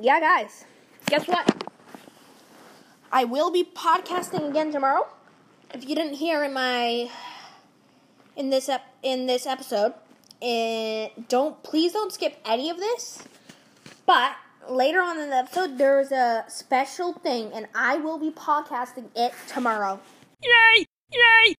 yeah, guys, guess what? I will be podcasting again tomorrow. If you didn't hear in my in this ep- in this episode, it, don't please don't skip any of this. But later on in the episode, there is a special thing, and I will be podcasting it tomorrow. Yay! Yay!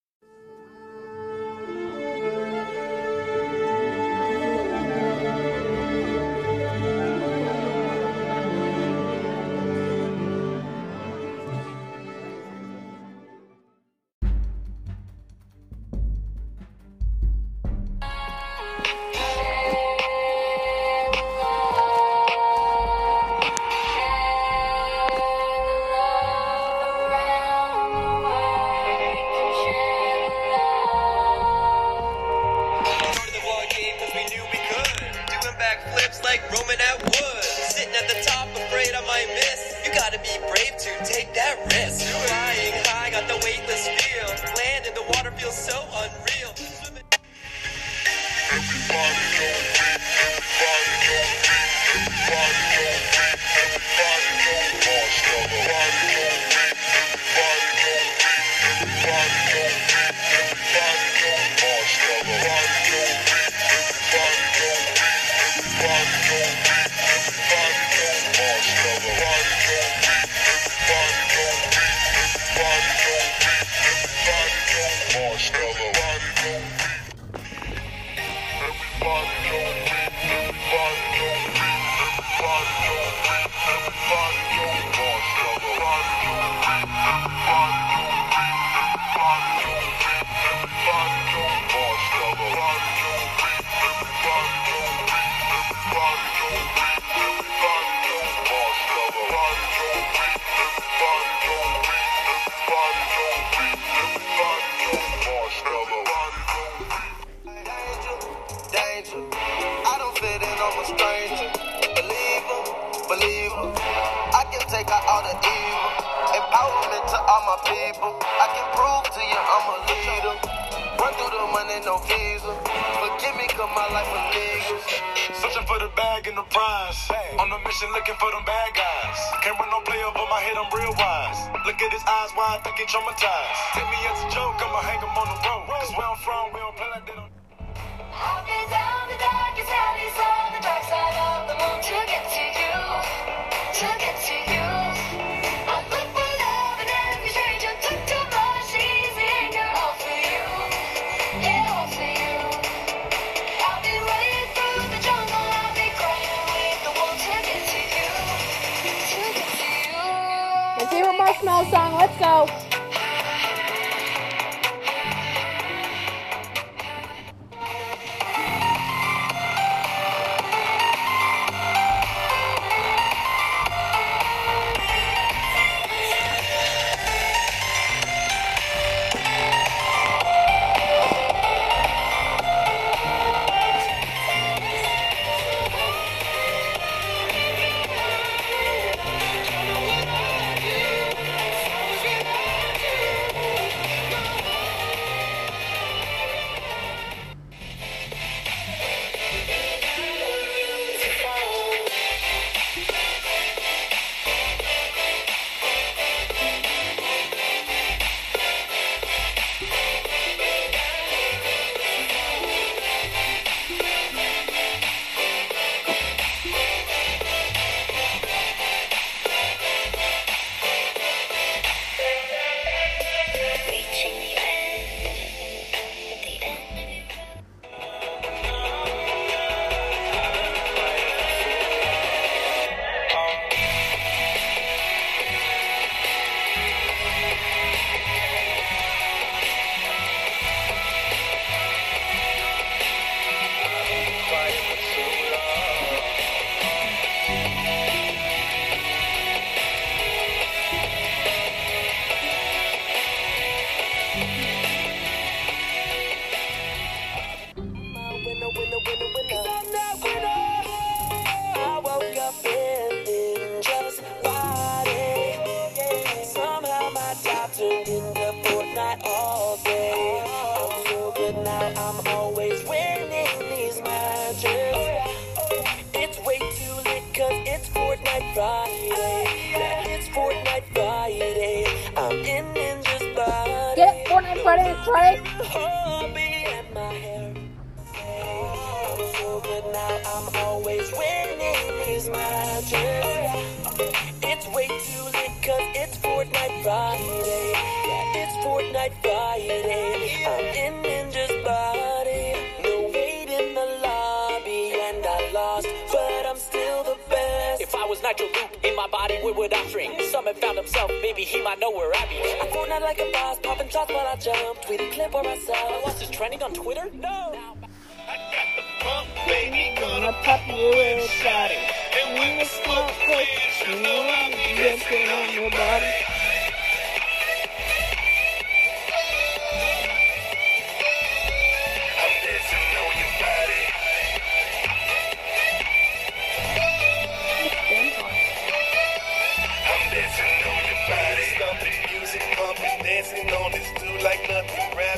That's why I think get traumatized. Tell me it's a joke, I'ma hang him on the road. Cause where I'm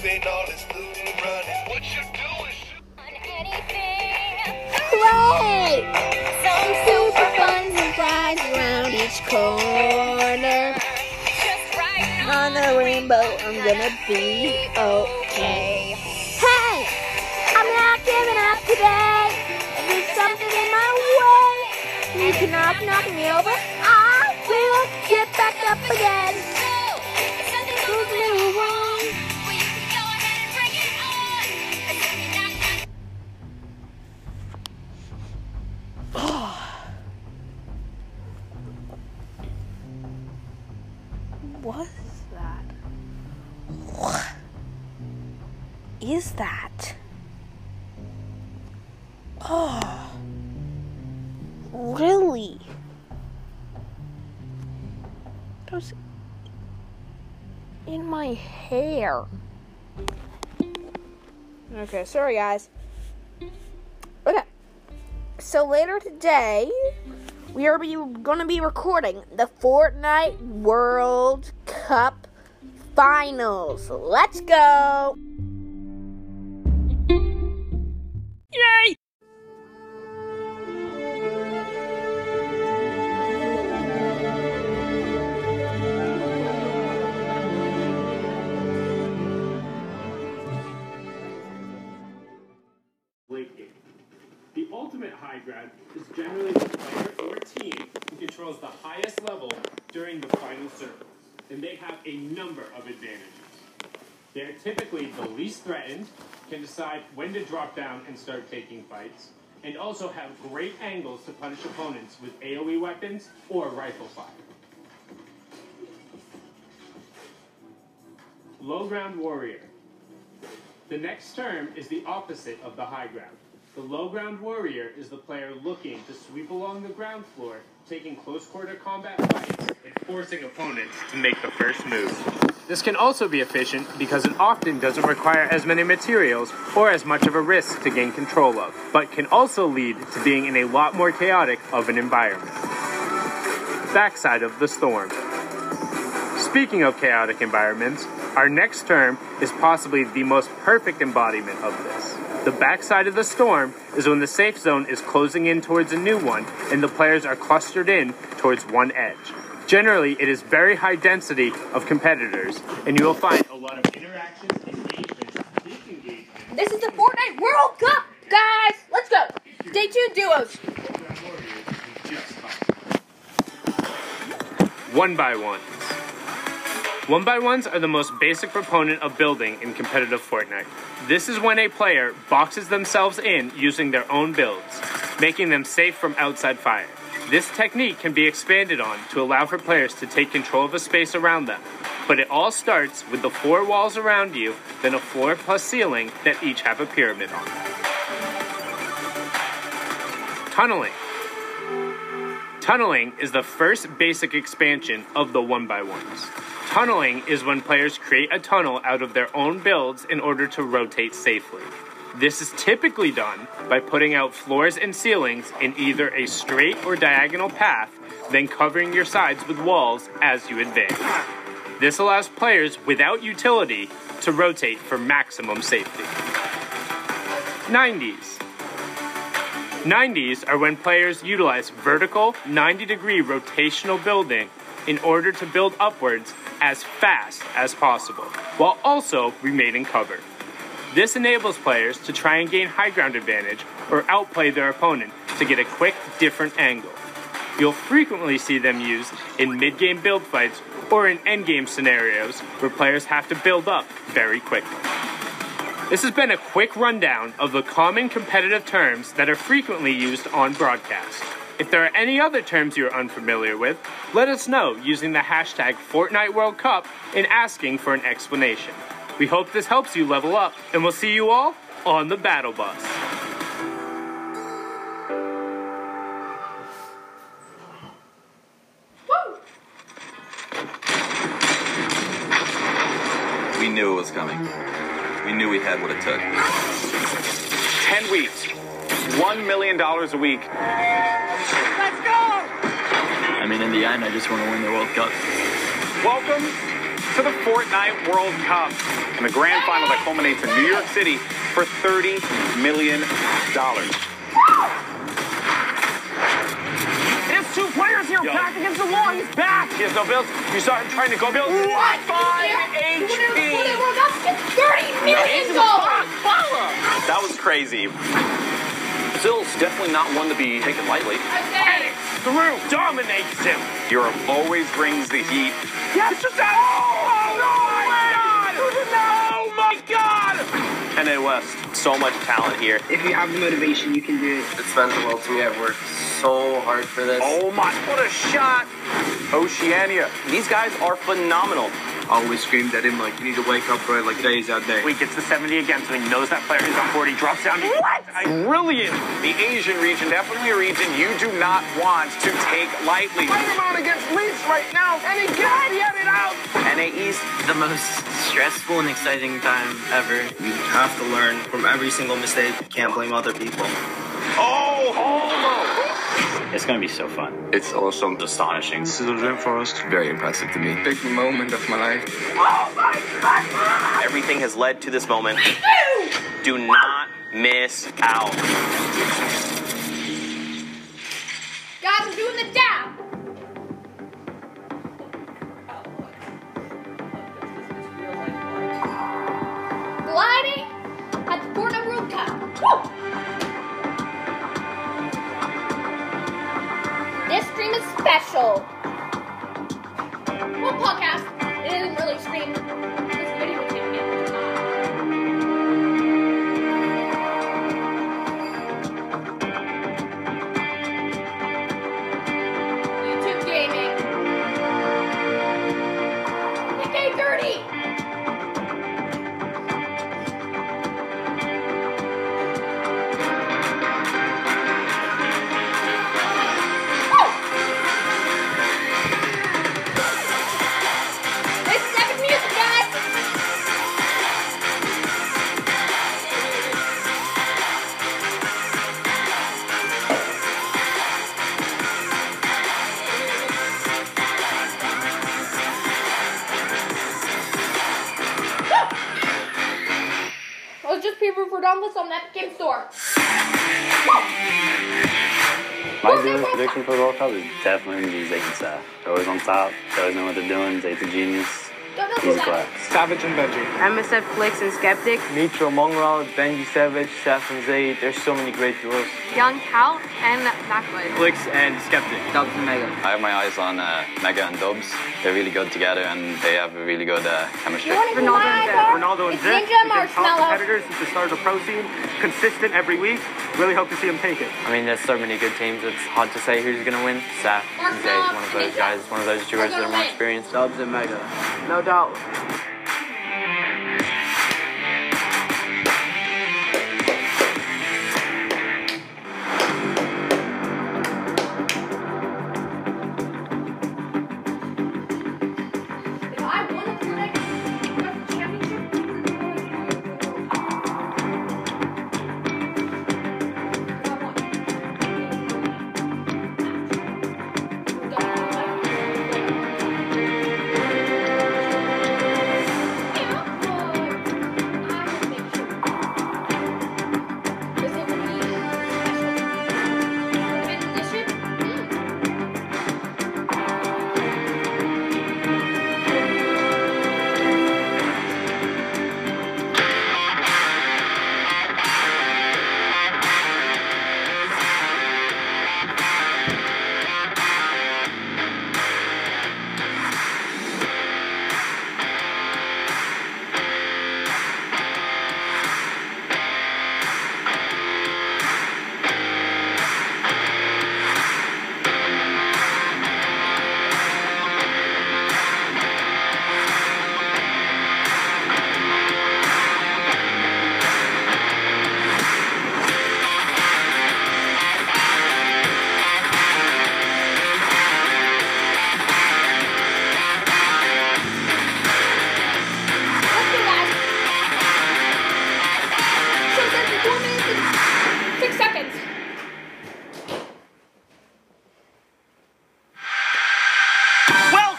nothing, grabbing all this loot and running. What you doing? Hooray! Some super buns and fries around each corner. On the rainbow, I'm gonna be okay. Hey! I'm not giving up today. If there's something in my way, you can knock, knock me over. I will get back up again. Sorry guys. Okay, so later today, we are be, gonna be recording the Fortnite World Cup Finals. Let's go! Decide when to drop down and start taking fights, and also have great angles to punish opponents with AoE weapons or rifle fire. Low ground warrior. The next term is the opposite of the high ground. The low ground warrior is the player looking to sweep along the ground floor, taking close quarter combat fights and forcing opponents to make the first move. This can also be efficient because it often doesn't require as many materials or as much of a risk to gain control of, but can also lead to being in a lot more chaotic of an environment. Backside of the storm. Speaking of chaotic environments, our next term is possibly the most perfect embodiment of this. The backside of the storm is when the safe zone is closing in towards a new one and the players are clustered in towards one edge. Generally, it is very high density of competitors, and you will find a lot of interactions, and engagements, disengagements, This is the Fortnite World Cup, guys! Let's go! Day two duos. One by ones. One by ones are the most basic proponent of building in competitive Fortnite. This is when a player boxes themselves in using their own builds, making them safe from outside fire. This technique can be expanded on to allow for players to take control of a space around them, but it all starts with the four walls around you, then a floor plus ceiling that each have a pyramid on. Tunneling. Tunneling is the first basic expansion of the one by ones. Tunneling is when players create a tunnel out of their own builds in order to rotate safely. This is typically done by putting out floors and ceilings in either a straight or diagonal path, then covering your sides with walls as you advance. This allows players without utility to rotate for maximum safety. 90s. 90s are when players utilize vertical 90 degree rotational building in order to build upwards as fast as possible, while also remaining covered. This enables players to try and gain high ground advantage or outplay their opponent to get a quick, different angle. You'll frequently see them used in mid game build fights or in endgame scenarios where players have to build up very quickly. This has been a quick rundown of the common competitive terms that are frequently used on broadcast. If there are any other terms you're unfamiliar with, let us know using the hashtag Fortnite World Cup and asking for an explanation. We hope this helps you level up, and we'll see you all on the battle bus. Woo! We knew it was coming. We knew we had what it took. 10 weeks, $1 million a week. Let's go! I mean, in the end, I just want to win the World Cup. Welcome to the Fortnite World Cup and the grand final that culminates in New York City for $30 million. It's two players here, Yo. back against the wall. He's back. He has no builds. You saw him trying to go build. What? Five You HP. World Cup gets $30 million! That was crazy. Brazil's definitely not one to be taken lightly. Okay. Through dominates him. Europe always brings the heat. Yes, just oh, oh, oh, that. Oh, my God! Oh my god! NA West, so much talent here. If you have the motivation, you can do it. It's meant the world to me. I've worked so hard for this. Oh my, what a shot! Oceania. These guys are phenomenal. Always screamed at him like, you need to wake up, bro. Like days out there. He gets the 70 again, so he knows that player is on board. He drops down. What? Brilliant! The Asian region, definitely a region you do not want to take lightly. Spider-Man against Leafs right now, and he gets it out. NA East, the most stressful and exciting time ever. You have to learn from every single mistake. You can't blame other people. Oh, almost! It's gonna be so fun. It's awesome. Astonishing. This is a dream for us. Very impressive to me. Big moment of my life. Everything has led to this moment. Do not miss out. Guys, I'm doing the dab. Gliding at the Fortnite World Cup. Special. Well, podcast. It isn't really streamed. Daily prediction for the World Cup is definitely gonna be Zayt and Seth. They're always on top. They always know what they're doing. Zayt's a genius. Don't He's a that. Savage and Benji. MSF Flicks and Skeptic. Nitro, Mongraal, Benji Savage, Seth and Zayt. There's so many great duos. Young Cal and Backwood. Flicks and Skeptic. Dubs and Mega. I have my eyes on uh, Mega and Dubs. They're really good together and they have a really good uh, chemistry. You want to Ronaldo and Zach. Ronaldo and it's Zach, Ninja he's been top competitors since the start of the pro scene, consistent every week. Really hope to see them take it. I mean, there's so many good teams. It's hard to say who's gonna win. Seth and Zay is one of those guys, one of those duos that are more experienced. Dubs and Mega. No doubt.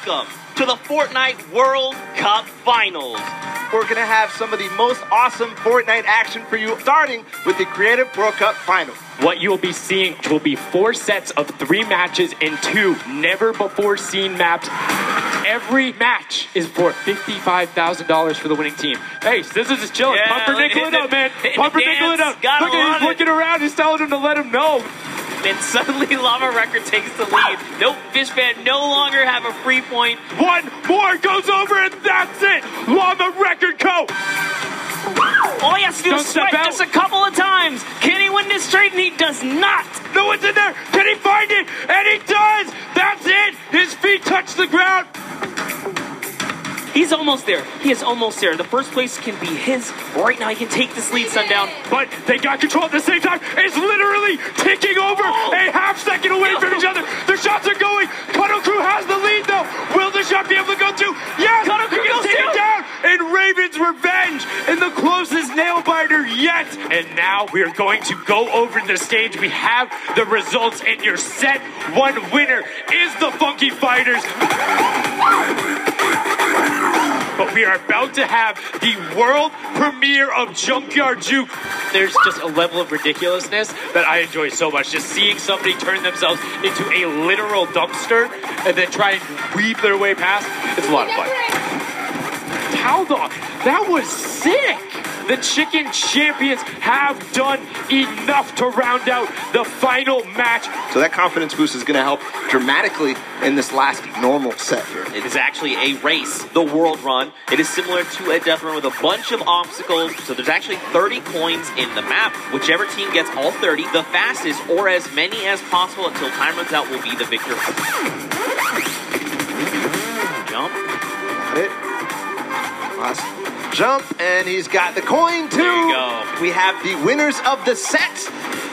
Welcome to the Fortnite World Cup Finals. We're going to have some of the most awesome Fortnite action for you, starting with the Creative World Cup Finals. What you'll be seeing will be four sets of three matches in two never before seen maps. Every match is for $55,000 for the winning team. Hey, Scissors is chilling. Yeah, Pumpernickel it up, man. Pumpernickel it up. Look at he's it. looking around. He's telling him to let him know. And suddenly Lava Record takes the lead. Nope, Fish Fan no longer have a free point. One more goes over, and that's it. Llama Record Co. All he has to do is out. just a couple of times. Can he win this straight? And he does not. No one's in there. Can he find it? And he does. That's it. His feet touch the ground. He's almost there. He is almost there. The first place can be his. Right now, he can take this lead, Sundown. But they got control at the same time. It's literally ticking over oh. a half second away from each other. The shots are going. Cuddle Crew has the lead, though. Will the shot be able to go through? Yes. Cuddle Crew can goes take it down. And Raven's Revenge in the closest nail biter yet. And now we are going to go over the stage. We have the results in your set. One winner is the Funky Fighters. But we are about to have the world premiere of Junkyard Juke. There's just a level of ridiculousness that I enjoy so much. Just seeing somebody turn themselves into a literal dumpster and then try and weave their way past. It's a lot of fun. Cow dog, that was sick. The chicken champions have done enough to round out the final match. So that confidence boost is going to help dramatically in this last normal set here. It is actually a race, the world run. It is similar to a death run with a bunch of obstacles. So there's actually 30 coins in the map. Whichever team gets all 30, the fastest or as many as possible until time runs out will be the victor. Jump, and he's got the coin too. There you go. We have the winners of the set.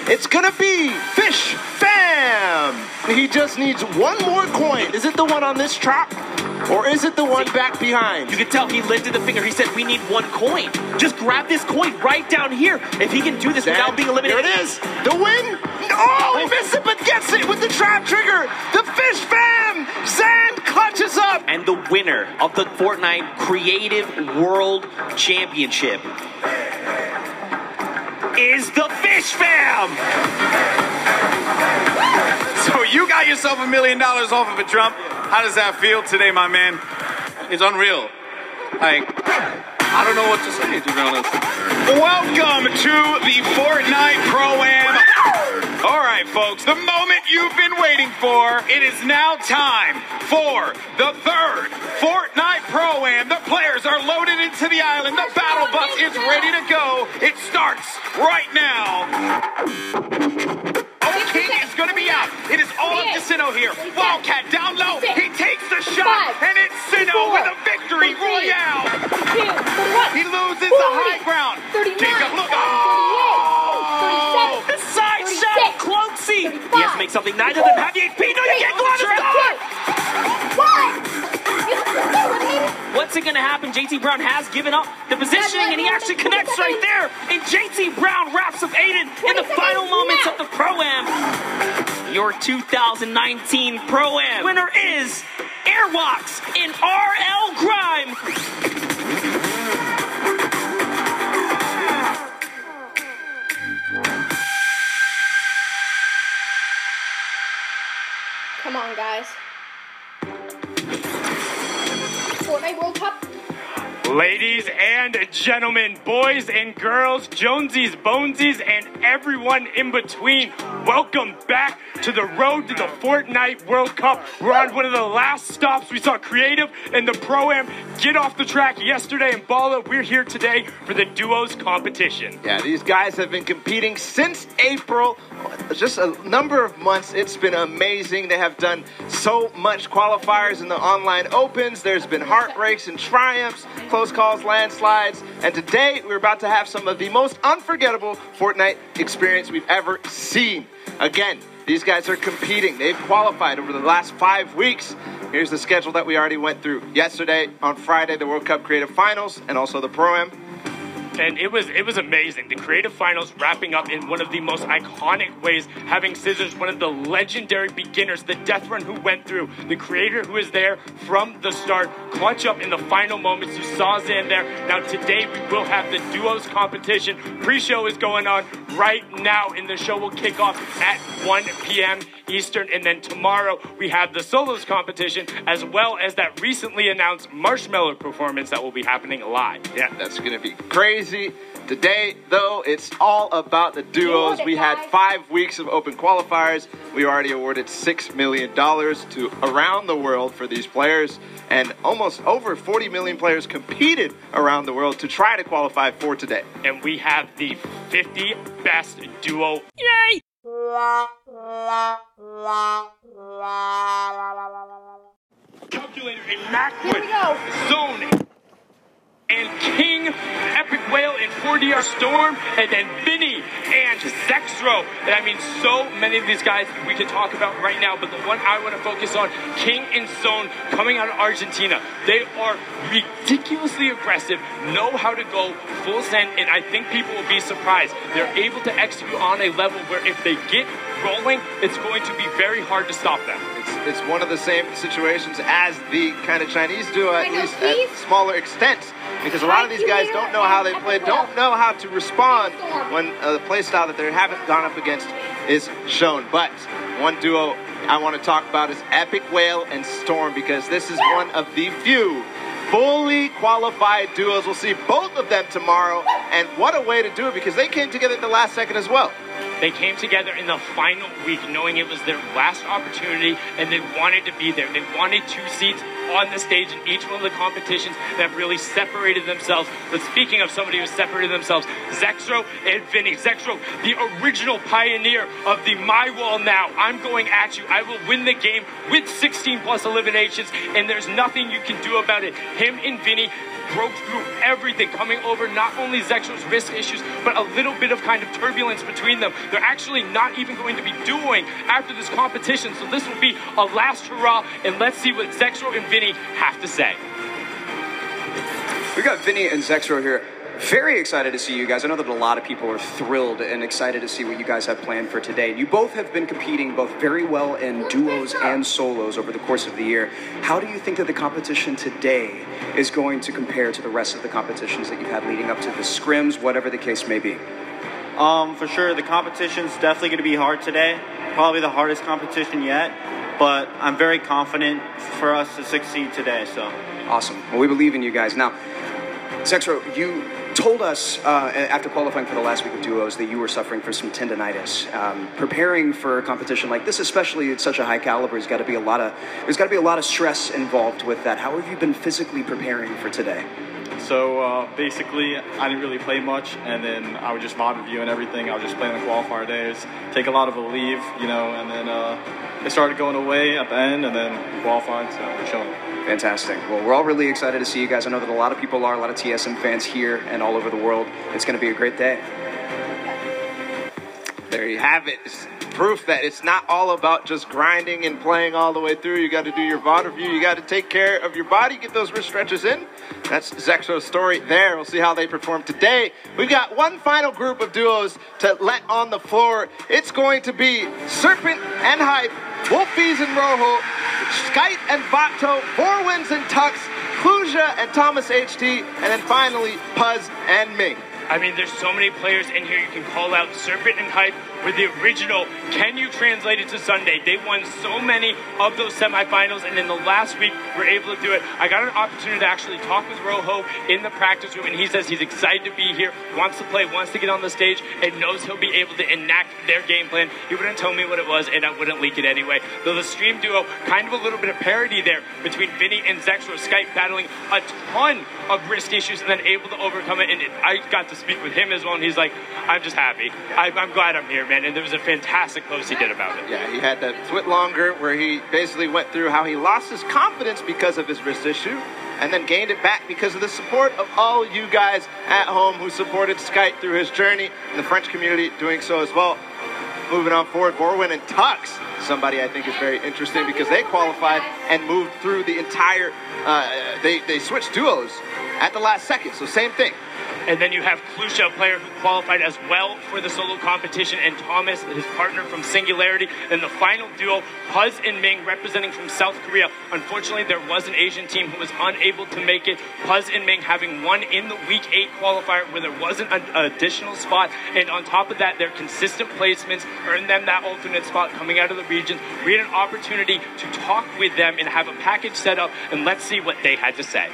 It's gonna be Fish Fam. He just needs one more coin. Is it the one on this trap, or is it the one back behind? You can tell he lifted the finger. He said, We need one coin. Just grab this coin right down here. If he can do this without being eliminated. There it is. The win. Oh, he missed it, but gets it with the trap trigger. The Fish Fam. Zan clutches up. And the winner of the Fortnite Creative World Championship is the Fish Fam. So you got yourself a million dollars off of a Trump. How does that feel today, my man? It's unreal. Like, I don't know what to say, to be honest. Welcome to the Fortnite Pro-Am. All right, folks, the moment you've been waiting for. It is now time for the third Fortnite Pro-Am. The players are loaded into the island. The battle bus is ready to go. It starts right now. Oh, King is going to be out. It is all up to Sinnoh here. Wildcat down low. He takes the shot, and it's Sinnoh with a victory royale. He loses the high ground. Jacob, look. Oh! Shot, He has to make something nine of them have the HP. No, you can't go out of What's it going to happen? JT Brown has given up the positioning, and he actually connects right there. And JT Brown wraps up Aiden in the final moments of the Pro-Am. Your 2019 Pro-Am winner is Airwaks in RL Grime. Guys. Ladies and gentlemen, boys and girls, Jonesies, Bonesies, and everyone in between, welcome back to the road to the Fortnite World Cup. We're on one of the last stops. We saw Creative and the Pro-Am get off the track yesterday in Bala. We're here today for the duos competition. Yeah, these guys have been competing since April, just a number of months. It's been amazing. They have done so much qualifiers in the online opens. There's been heartbreaks and triumphs, close calls, landslides, and today we're about to have some of the most unforgettable Fortnite experience we've ever seen. Again, these guys are competing. They've qualified over the last five weeks. Here's the schedule that we already went through. Yesterday, on Friday, the World Cup Creative Finals and also the Pro-Am. And it was it was amazing. The creative finals wrapping up in one of the most iconic ways, having Scissors, one of the legendary beginners, the death run who went through, the creator who is there from the start, clutch up in the final moments. You saw Zan there. Now today we will have the duos competition. Pre-show is going on right now, and the show will kick off at 1 p.m. Eastern, and then tomorrow we have the solos competition as well as that recently announced Marshmallow performance that will be happening live. Yeah, that's to be crazy. Today, though, it's all about the duos. We had five weeks of open qualifiers. We already awarded $6 million to around the world for these players, and almost over 40 million players competed around the world to try to qualify for today. And we have the 50 best duo. Yay! Calculator Immaculate Zone and King, Epic Whale, and 4DR Storm, and then Vinny and Zexrow. And I mean, so many of these guys we can talk about right now, but the one I want to focus on, King and Zone, coming out of Argentina. They are ridiculously aggressive, know how to go full send, and I think people will be surprised. They're able to execute on a level where if they get rolling, it's going to be very hard to stop them. It's, it's one of the same situations as the kind of Chinese duo, at least at smaller extent. Because a lot of these guys don't know how they play, don't know how to respond when uh, the play style that they haven't gone up against is shown. But one duo I want to talk about is EpikWhale and Storm because this is one of the few fully qualified duos. We'll see both of them tomorrow. And what a way to do it because they came together at the last second as well. They came together in the final week knowing it was their last opportunity and they wanted to be there. They wanted two seats on the stage in each one of the competitions that really separated themselves. But speaking of somebody who separated themselves, Zexrow and Vinny. Zexrow, the original pioneer of the My Wall now. I'm going at you. I will win the game with 16 plus eliminations, and there's nothing you can do about it. Him and Vinny broke through everything, coming over not only Zexrow's wrist issues, but a little bit of kind of turbulence between them. They're actually not even going to be doing after this competition, so this will be a last hurrah, and let's see what Zexrow and Vinny have to say. We got Vinny and Zexrow here. Very excited to see you guys. I know that a lot of people are thrilled and excited to see what you guys have planned for today. You both have been competing both very well in duos and solos over the course of the year. How do you think that the competition today is going to compare to the rest of the competitions that you've had leading up to the scrims, whatever the case may be? Um, for sure, the competition's definitely going to be hard today. Probably the hardest competition yet, but I'm very confident for us to succeed today. So Awesome. Well, we believe in you guys. Now, Zexrow, you told us uh, after qualifying for the last week of duos that you were suffering from some tendonitis. Um, preparing for a competition like this, especially at such a high caliber, has got to be a lot of there's got to be a lot of stress involved with that. How have you been physically preparing for today? So uh, basically, I didn't really play much, and then I would just mod review and everything. I would just play on the qualifier days, take a lot of a leave, you know, and then uh, it started going away at the end, and then we qualified, so we're chilling. Fantastic. Well, we're all really excited to see you guys. I know that a lot of people are, a lot of TSM fans here and all over the world. It's going to be a great day. There you have it. It's proof that it's not all about just grinding and playing all the way through. You got to do your VOD review. You got to take care of your body, get those wrist stretches in. That's Zexo's story there. We'll see how they perform today. We've got one final group of duos to let on the floor. It's going to be Serpent and Hype, Wolfies and Rojo, Skite and Vato, Four Winds and Tux, Klusia and Thomas HT, and then finally Puzz and Ming. I mean, there's so many players in here you can call out. Serpent and Hype were the original. Can you translate it to Sunday? They won so many of those semifinals, and in the last week, we're able to do it. I got an opportunity to actually talk with Rojo in the practice room, and he says he's excited to be here, wants to play, wants to get on the stage, and knows he'll be able to enact their game plan. He wouldn't tell me what it was, and I wouldn't leak it anyway. Though the stream duo, kind of a little bit of parody there between Vinny and Zexrow, Skite battling a ton of wrist issues and then able to overcome it. And it, I got to speak with him as well, and he's like, I'm just happy. I, I'm glad I'm here, man. And there was a fantastic post he did about it. Yeah, he had that twit longer where he basically went through how he lost his confidence because of his wrist issue and then gained it back because of the support of all you guys at home who supported Skite through his journey and the French community doing so as well. Moving on forward, Borwin and Tux, somebody I think is very interesting because they qualified and moved through the entire, uh, they, they switched duos at the last second, so same thing. And then you have Klusia, a player who qualified as well for the solo competition, and Thomas, his partner from Singularity. And the final duo, Puz and Ming, representing from South Korea. Unfortunately, there was an Asian team who was unable to make it. Puz and Ming having won in the Week 8 qualifier where there wasn't an additional spot. And on top of that, their consistent placements earned them that alternate spot coming out of the region. We had an opportunity to talk with them and have a package set up, and let's see what they had to say.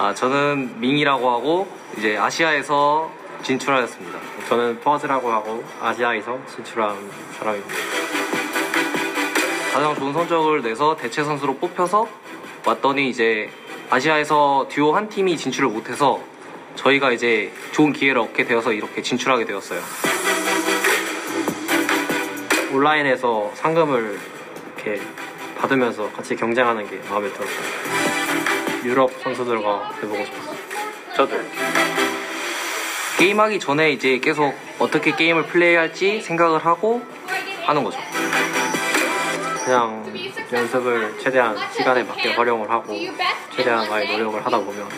아, 저는 밍이라고 하고 이제 아시아에서 진출하였습니다. 저는 퍼즈라고 하고 아시아에서 진출한 사람입니다. 가장 좋은 성적을 내서 대체 선수로 뽑혀서 왔더니 이제 아시아에서 듀오 한 팀이 진출을 못해서 저희가 이제 좋은 기회를 얻게 되어서 이렇게 진출하게 되었어요. 온라인에서 상금을 이렇게 받으면서 같이 경쟁하는 게 마음에 들었어요. 유럽 선수들과 해보고 싶었어요. 저도. 게임하기 전에 이제 계속 어떻게 게임을 플레이할지 생각을 하고 하는 거죠. 그냥 연습을 최대한 시간에 맞게 활용을 하고 최대한 많이 노력을 하다 보면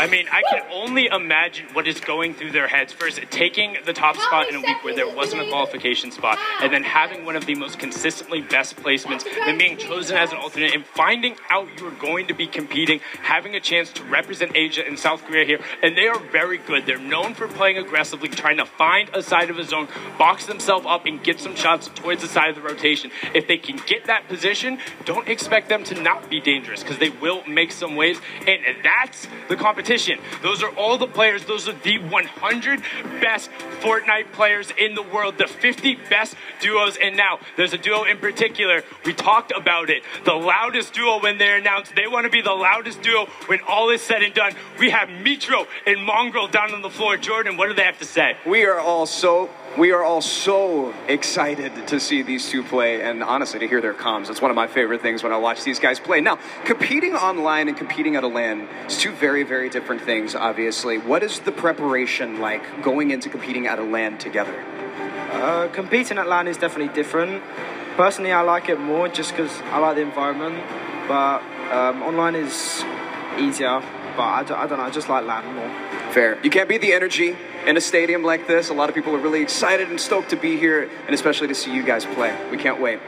I mean, I can only imagine what is going through their heads. First, taking the top spot in a week where there wasn't a qualification spot, and then having one of the most consistently best placements, then being chosen as an alternate, and finding out you're going to be competing, having a chance to represent Asia and South Korea here. And they are very good. They're known for playing aggressively, trying to find a side of a zone, box themselves up, and get some shots towards the side of the rotation. If they can get that position, don't expect them to not be dangerous because they will make some waves. And that's the competition. Those are all the players. Those are the 100 best Fortnite players in the world, the 50 best duos. And now there's a duo in particular. We talked about it. The loudest duo when they're announced. They want to be the loudest duo when all is said and done. We have Mitro and Mongraal down on the floor. Jordan, what do they have to say? We are all so we are all so excited to see these two play and honestly to hear their comms. It's one of my favorite things when I watch these guys play. Now, competing online and competing at a LAN is two very, very different things, obviously. What is the preparation like going into competing at a LAN together? Uh, competing at LAN is definitely different. Personally, I like it more just because I like the environment. But um, online is easier. But I don't, I don't know. I just like LAN more. Fair. You can't beat the energy in a stadium like this. A lot of people are really excited and stoked to be here, and especially to see you guys play. We can't wait.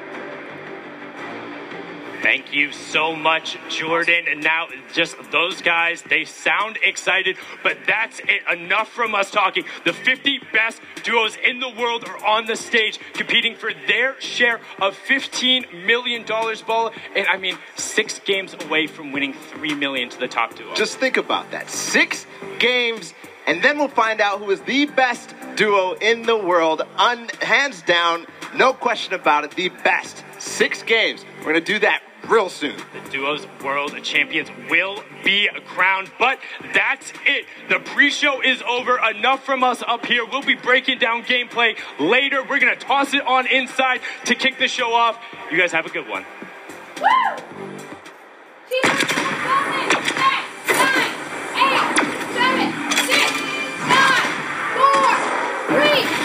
Thank you so much, Jordan. And now, just those guys, they sound excited, but that's it. Enough from us talking. The 50 best duos in the world are on the stage competing for their share of $15 million, ball. And I mean, six games away from winning 3 million to the top duo. Just think about that. Six games, and then we'll find out who is the best duo in the world. Un- hands down, no question about it, the best. Six games. We're going to do that real soon. The duos world champions will be crowned, but that's it. The pre-show is over. Enough from us up here. We'll be breaking down gameplay later. We're gonna toss it on inside to kick the show off. You guys have a good one. Three, two,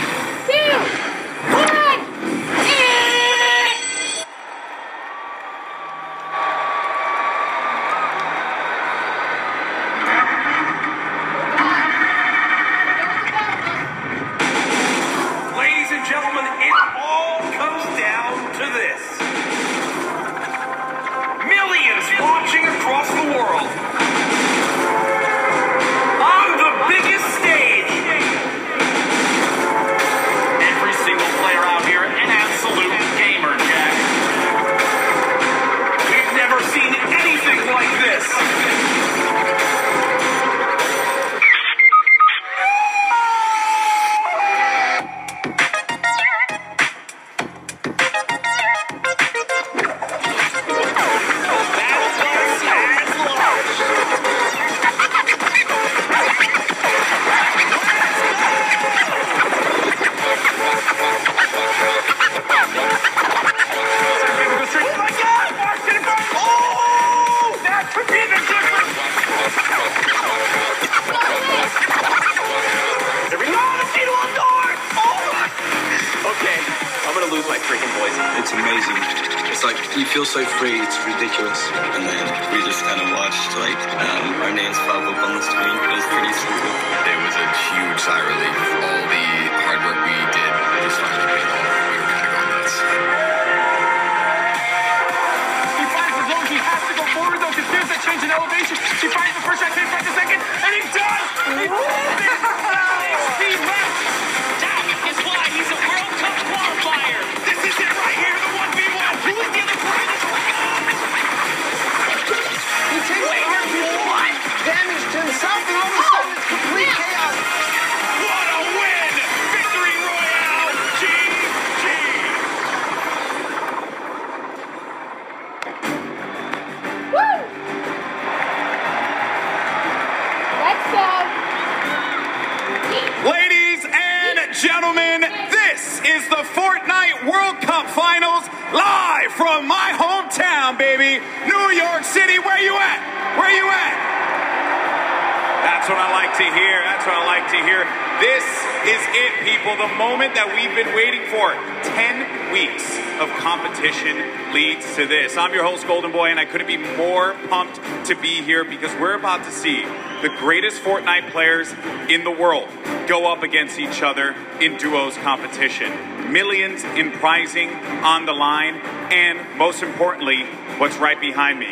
That's what I like to hear. That's what I like to hear. This is it, people. The moment that we've been waiting for. 10 weeks of competition leads to this. I'm your host, Golden Boy, and I couldn't be more pumped to be here because we're about to see the greatest Fortnite players in the world go up against each other in duos competition. Millions in prizing on the line, and most importantly, what's right behind me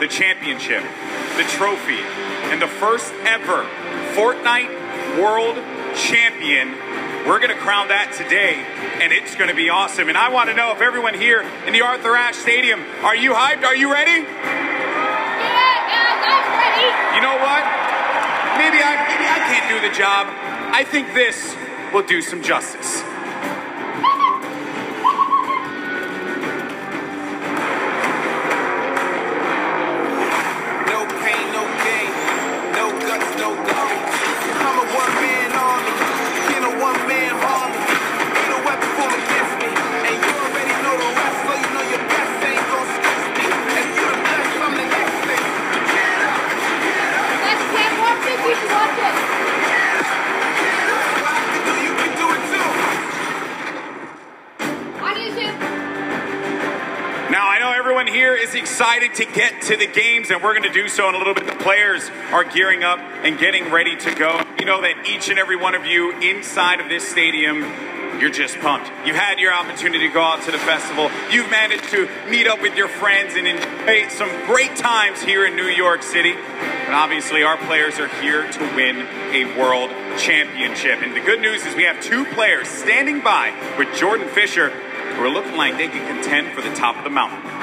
the championship, the trophy, and the first ever Fortnite World Champion. We're going to crown that today, and it's going to be awesome. And I want to know if everyone here in the Arthur Ashe Stadium, are you hyped? Are you ready? Yeah, guys, I'm ready. You know what? Maybe I, maybe I can't do the job. I think this will do some justice. To get to the games, and we're going to do so in a little bit. The players are gearing up and getting ready to go. You know that each and every one of you inside of this stadium, you're just pumped. You've had your opportunity to go out to the festival. You've managed to meet up with your friends and enjoy some great times here in New York City. And obviously, our players are here to win a world championship. And the good news is we have two players standing by with Jordan Fisher who are looking like they can contend for the top of the mountain.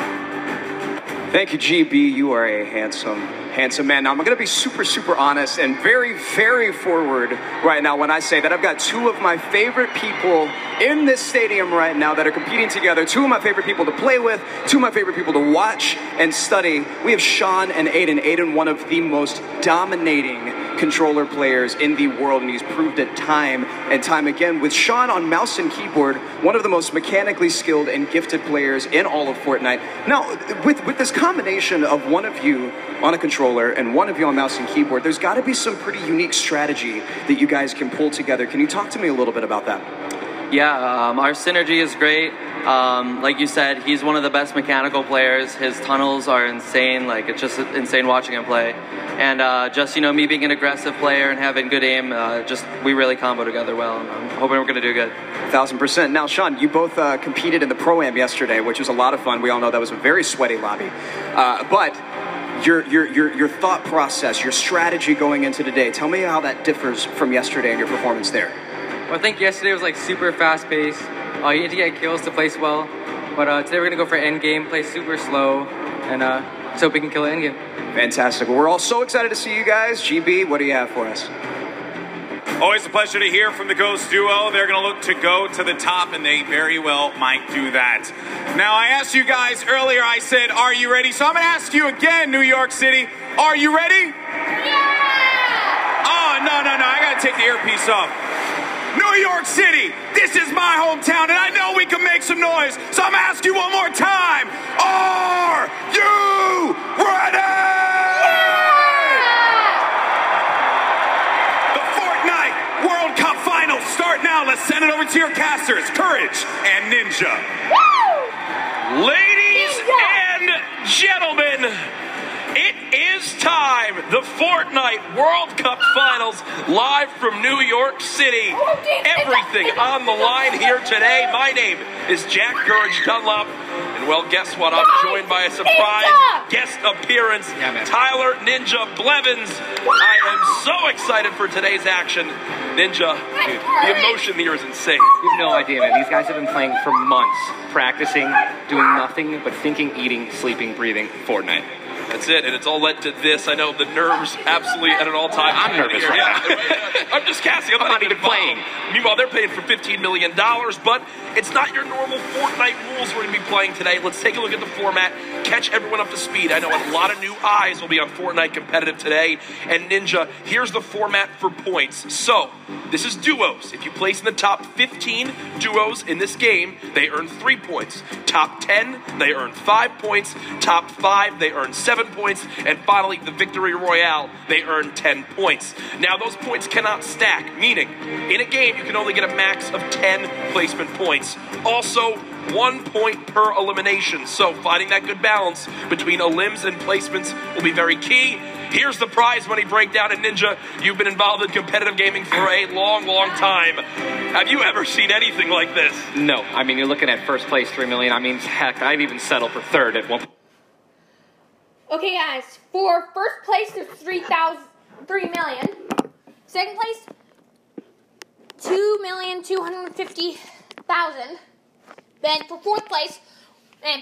Thank you, GB. You are a handsome, handsome man. Now, I'm going to be super, super honest and very, very forward right now when I say that I've got two of my favorite people in this stadium right now that are competing together. Two of my favorite people to play with, two of my favorite people to watch and study. We have Sean and Aydan. Aydan, one of the most dominating controller players in the world, and he's proved it time and time again. With Sean on mouse and keyboard, one of the most mechanically skilled and gifted players in all of Fortnite. Now, with, with this combination of one of you on a controller and one of you on mouse and keyboard, there's got to be some pretty unique strategy that you guys can pull together. Can you talk to me a little bit about that? Yeah, um, our synergy is great. Um, like you said, he's one of the best mechanical players. His tunnels are insane. Like it's just insane watching him play. And uh, just you know, me being an aggressive player and having good aim, uh, just we really combo together well. I'm hoping we're gonna do good. Thousand percent. Now, Sean, you both uh, competed in the pro am yesterday, which was a lot of fun. We all know that was a very sweaty lobby, uh, but. Your, your, your, your thought process, your strategy going into today, tell me how that differs from yesterday and your performance there. Well, I think yesterday was like super fast paced. Uh, you need to get kills to place well. But uh, today we're gonna go for end game, play super slow, and uh, so we can kill it end game. Fantastic. Well, we're all so excited to see you guys. GB, what do you have for us? Always a pleasure to hear from the Ghost Duo. They're going to look to go to the top, and they very well might do that. Now, I asked you guys earlier, I said, Are you ready? So I'm going to ask you again, New York City. Are you ready? Yeah! Oh, no, no, no. I got to take the earpiece off. New York City, this is my hometown, and I know we can make some noise. So I'm asking you one more time. Are you ready? The Fortnite World Cup Finals start now. Let's send it over to your casters, Courage and Ninja. Woo! Ladies and gentlemen, it is time. The Fortnite World Cup Finals live from New York City. Everything on the line here today. My name is Jack Courage Dunlop. And well, guess what? I'm joined by a surprise guest appearance, Tyler Ninja Blevins. I am so excited for today's action. Ninja, the emotion here is insane. You have no idea, man. These guys have been playing for months, practicing, doing nothing but thinking, eating, sleeping, breathing Fortnite. That's it, and it's all led to this. I know the nerves absolutely at an all-time. I'm nervous right Yeah. I'm just casting. I'm, not, even playing. Meanwhile, they're paying for 15 million dollars, but it's not your normal Fortnite rules we're going to be playing today. Let's take a look at the format, catch everyone up to speed. I know a lot of new eyes will be on Fortnite competitive today. And Ninja, here's the format for points. So this is duos. If you place in the top 15 duos in this game, they earn three points. Top 10, they earn five points. Top five, they earn seven points. And finally, the Victory Royale, they earn 10 points. Now, those points cannot stack, meaning in a game, you can only get a max of 10 placement points. Also, one point per elimination. So, finding that good balance between elims and placements will be very key. Here's the prize money breakdown. And Ninja, you've been involved in competitive gaming for a long, long time. Have you ever seen anything like this? No, I mean, you're looking at first place, three million. I mean, heck, I'd even settle for third at one Okay, guys. For first place, there's 3,000, 3 million. Second place, 2,250,000. Then for fourth place, and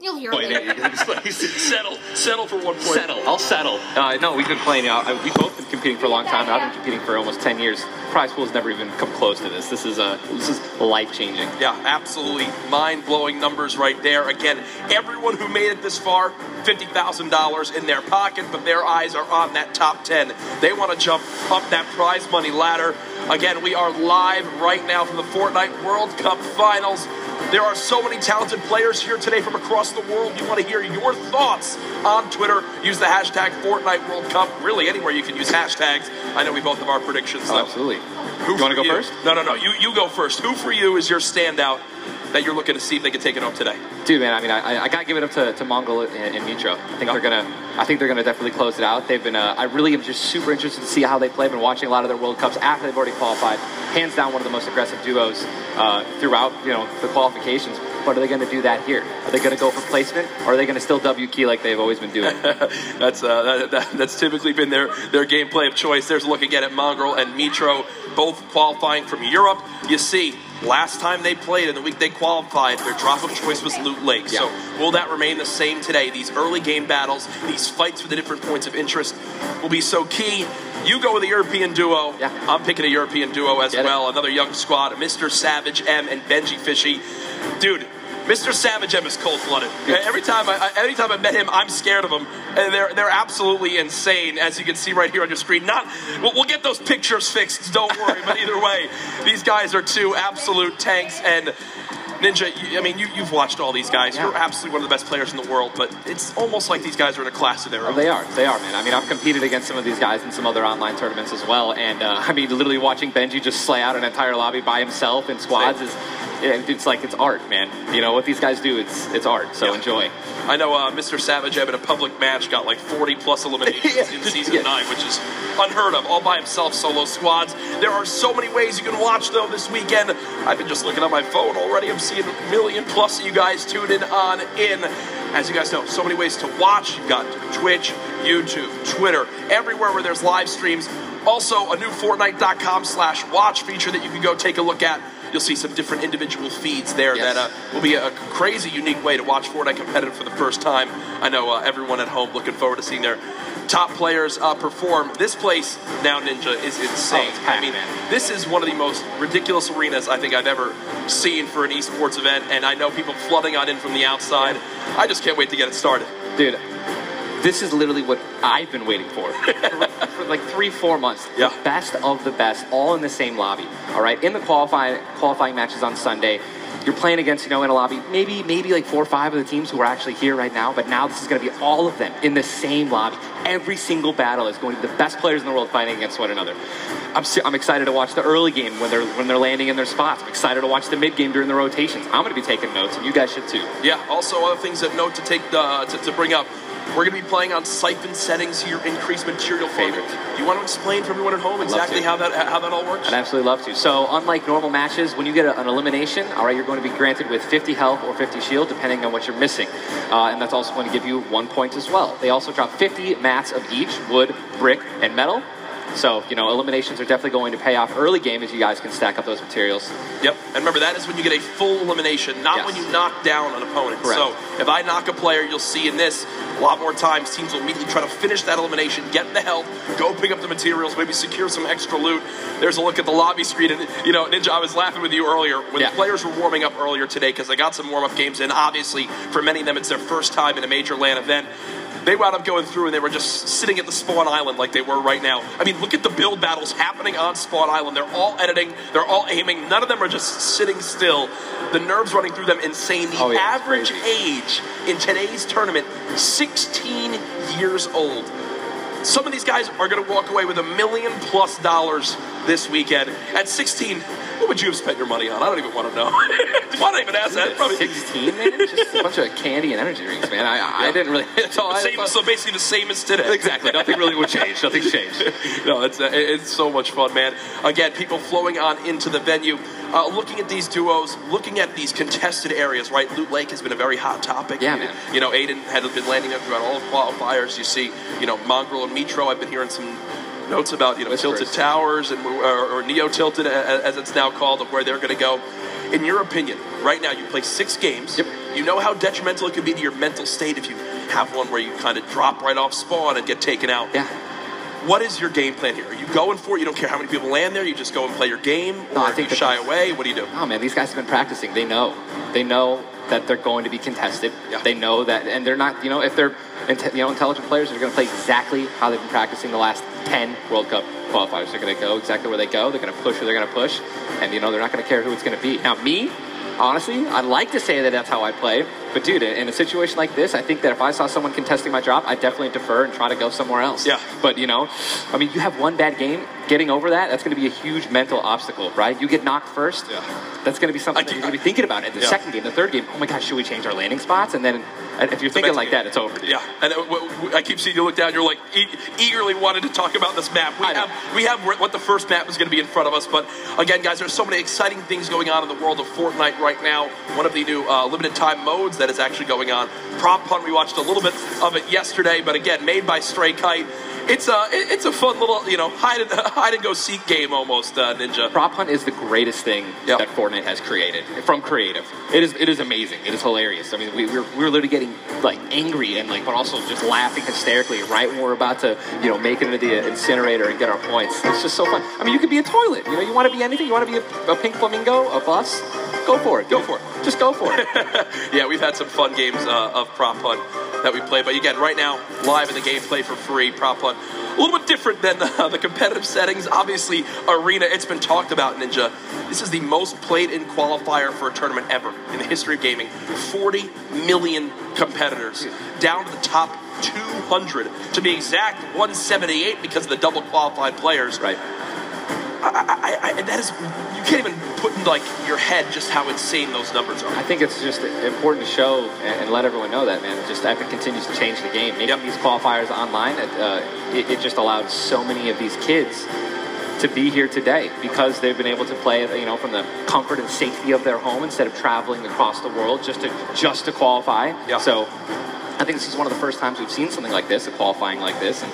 you'll hear Point it later. settle, settle for one point. Settle. I'll settle. Uh, no, we've been playing. Uh, we've both been competing for a long time. I've been competing for almost ten years. Prize pool's never even come close to this. This is uh, this is life changing. Yeah, absolutely mind blowing numbers right there. Again, everyone who made it this far, $50,000 in their pocket, but their eyes are on that top 10. They want to jump up that prize money ladder. Again, we are live right now from the Fortnite World Cup Finals. There are so many talented players here today from across the world. You want to hear your thoughts on Twitter. Use the hashtag Fortnite World Cup. Really, anywhere you can use hashtags. I know we both have our predictions. Oh, absolutely. Who You wanna for go first? No, no, no. You you go first. Who for you is your standout that you're looking to see if they can take it home today? Dude, man, I mean, I, I gotta give it up to, to Mongraal and, and. I think they're gonna, I think they're gonna definitely close it out. They've been, uh, I really am just super interested to see how they play. I've been watching a lot of their World Cups after they've already qualified. Hands down, one of the most aggressive duos uh, throughout, you know, the qualifications. But are they gonna do that here? Are they gonna go for placement, or are they gonna still W key like they've always been doing? that's uh, that, that, that's typically been their their gameplay of choice. There's a look again at Mongraal and Mitro, both qualifying from Europe. You see, last time they played in the week they qualified, their drop of choice was Loot Lake. So will that remain the same today? These early game battles, these fights for the different points of interest, will be so key. You go with a European duo. Yeah. I'm picking a European duo as well. Another young squad, Mr. Savage M and Benjyfishy. Dude, Mr. Savage M is cold blooded. Every time I, I- every time I met him, I'm scared of him, and they're they're absolutely insane, as you can see right here on your screen. Not we'll, we'll get those pictures fixed. Don't worry. but either way, these guys are two absolute tanks. And Ninja, you, I mean, you, you've watched all these guys. You're absolutely one of the best players in the world. But it's almost like these guys are in a class of their own. Oh, they are. They are, man. I mean, I've competed against some of these guys in some other online tournaments as well, and uh, I mean, literally watching Benji just slay out an entire lobby by himself in squads is, it- it's like it's art, man. You know what these guys do? It's it's art. So enjoy. I know uh, Mr. Savage Ebb in a public match got like 40 plus eliminations in season 9, which is unheard of, all by himself, solo squads. There are so many ways you can watch, though, this weekend. I've been just looking at my phone already. I'm seeing a million plus of you guys tuning on in. As you guys know, so many ways to watch. You've got Twitch, YouTube, Twitter, everywhere where there's live streams. Also, a new Fortnite.com slash watch feature that you can go take a look at. You'll see some different individual feeds there that uh, will be a crazy, unique way to watch Fortnite competitive for the first time. I know uh, everyone at home looking forward to seeing their top players uh, perform. This place now, Ninja, is insane. I mean, this is one of the most ridiculous arenas I think I've ever seen for an esports event, and I know people flooding on in from the outside. I just can't wait to get it started. Dude, this is literally what I've been waiting for for, for like three, four months. The best of the best, all in the same lobby. All right, in the qualifying qualifying matches on Sunday. You're playing against, you know, in a lobby, maybe maybe like four or five of the teams who are actually here right now, but now this is going to be all of them in the same lobby. Every single battle is going to be the best players in the world fighting against one another. I'm, I'm excited to watch the early game when they're when they're landing in their spots. I'm excited to watch the mid game during the rotations. I'm going to be taking notes, and you guys should too. Yeah. Also, other things that note to take uh, to, to bring up. We're going to be playing on siphon settings here, increased material favorites. Do you want to explain for everyone at home love exactly how that how that all works? I'd absolutely love to. So, unlike normal matches, when you get a, an elimination, all right, you're going to be granted with 50 health or 50 shield, depending on what you're missing. Uh, and that's also going to give you one point as well. They also drop 50 mats of each wood, brick, and metal. So, you know, eliminations are definitely going to pay off early game as you guys can stack up those materials. Yep. And remember, that is when you get a full elimination, not Yes. when you knock down an opponent. Correct. So if I knock a player, you'll see in this a lot more times teams will immediately try to finish that elimination, get the help, go pick up the materials, maybe secure some extra loot. There's a look at the lobby screen, and you know, Ninja, I was laughing with you earlier when Yeah. the players were warming up earlier today because they got some warm up games in. Obviously, for many of them, it's their first time in a major LAN event. They wound up going through and they were just sitting at the spawn island like they were right now. I mean, look at the build battles happening on spawn island. They're all editing, they're all aiming. None of them are just sitting still. The nerves running through them insane. The Oh, yeah, average age in today's tournament, 16 years old. Some of these guys are going to walk away with a million plus dollars this weekend. At 16, what would you have spent your money on? I don't even want to know. Why not even ask that? Probably 16, man? Just a bunch of candy and energy drinks, man. I, I didn't really. That's all I Same, so basically the same as today. Exactly. Nothing really would change. Nothing's changed. no, it's uh, it's so much fun, man. Again, people flowing on into the venue, uh, looking at these duos, looking at these contested areas. Right, Loot Lake has been a very hot topic. Yeah, you, man. You know, Aydan had been landing up throughout all the qualifiers. You see, you know, Mongraal and Mitro. I've been hearing some notes about you know Whispers. tilted towers and or, or neo tilted as it's now called of where they're going to go. In your opinion, right now you play six games. You know how detrimental it can be to your mental state if you have one where you kind of drop right off spawn and get taken out. Yeah. What is your game plan here? Are you going for it? You don't care how many people land there. You just go and play your game, or No, I think you shy away? What do you do? Oh man, these guys have been practicing. They know. They know that they're going to be contested. They know that, and they're not. You know, if they're you know intelligent players, they're going to play exactly how they've been practicing the last ten World Cup qualifiers. They're going to go exactly where they go. They're going to push where they're going to push, and you know they're not going to care who it's going to be. Now me. Honestly, I'd like to say that that's how I play, but dude, in a situation like this, I think that if I saw someone contesting my drop, I'd definitely defer and try to go somewhere else. Yeah. But you know, I mean, you have one bad game, getting over that, that's going to be a huge mental obstacle, right? You get knocked first, Yeah. that's going to be something that you're going to be thinking about. In the Yeah. second game, the third game, oh my gosh, should we change our landing spots? And then, if you're thinking like that, it's over. Yeah, and uh, I keep seeing you look down. You're like e- eagerly wanted to talk about this map. We have we have what the first map is going to be in front of us. But again, guys, there's so many exciting things going on in the world of Fortnite right now. One of the new uh, limited time modes that is actually going on. Prop Hunt. We watched a little bit of it yesterday, but again, made by Stray Kite. It's a it's a fun little you know hide and, hide and go seek game almost uh, Ninja. Prop hunt is the greatest thing that Fortnite has created from creative. It is it is amazing. It is hilarious. I mean, we, we're we're literally getting like angry and like, but also just laughing hysterically right when we're about to you know make it into the incinerator and get our points. It's just so fun. I mean, you could be a toilet. You know, you want to be anything. You want to be a, a pink flamingo, a bus. Go for it. Go for it. Just go for it. yeah, we've had some fun games uh, of Prop Hunt that we play. But again, right now, live in the gameplay for free, Prop Hunt. A little bit different than uh, the competitive settings. Obviously, Arena, it's been talked about, Ninja. This is the most played in qualifier for a tournament ever in the history of gaming. 40 million competitors, down to the top 200. To be exact, 178 because of the double qualified players. Right. I, I, I, that is, you can't even put in like your head just how insane those numbers are. I think it's just important to show and let everyone know that, man. Just Epic continues to change the game. Making these qualifiers online, it, uh, it, it just allowed so many of these kids to be here today because they've been able to play, you know, from the comfort and safety of their home instead of traveling across the world just to just to qualify. So, I think this is one of the first times we've seen something like this, a qualifying like this, and.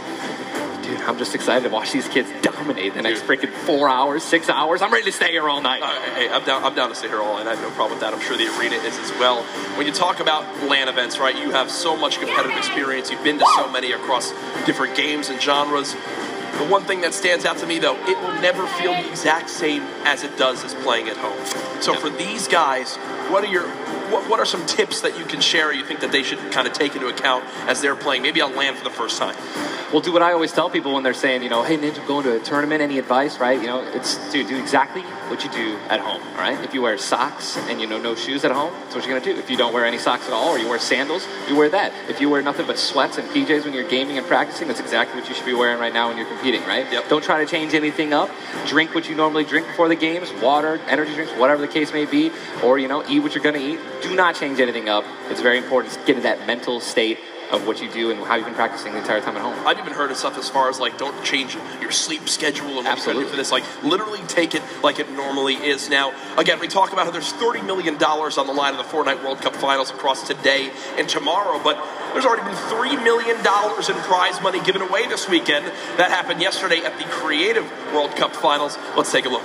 Dude, I'm just excited to watch these kids dominate the next freaking four hours, six hours. I'm ready to stay here all night. Uh, hey, I'm down. I'm down to stay here all night. I have no problem with that. I'm sure the arena is as well. When you talk about LAN events, right? You have so much competitive experience. You've been to so many across different games and genres. The one thing that stands out to me, though, it will never feel the exact same as it does as playing at home. So for these guys, what are your what, what are some tips that you can share? You think that they should kind of take into account as they're playing, maybe on land for the first time? Well, do what I always tell people when they're saying, you know, hey, Ninja, going to a tournament. Any advice, right? You know, it's dude, do exactly what you do at home, all right? If you wear socks and you know no shoes at home, that's what you're gonna do. If you don't wear any socks at all, or you wear sandals, you wear that. If you wear nothing but sweats and PJs when you're gaming and practicing, that's exactly what you should be wearing right now when you're competing, right? Yep. Don't try to change anything up. Drink what you normally drink before the games, water, energy drinks, whatever the case may be, or you know, eat what you're gonna eat. Do not change anything up. It's very important to get in that mental state of what you do and how you've been practicing the entire time at home. I've even heard of stuff as far as like don't change your sleep schedule and what do for this. Like literally take it like it normally is. Now, again, we talk about how there's thirty million dollars on the line of the Fortnite World Cup Finals across today and tomorrow, but there's already been three million dollars in prize money given away this weekend. That happened yesterday at the Creative World Cup Finals. Let's take a look.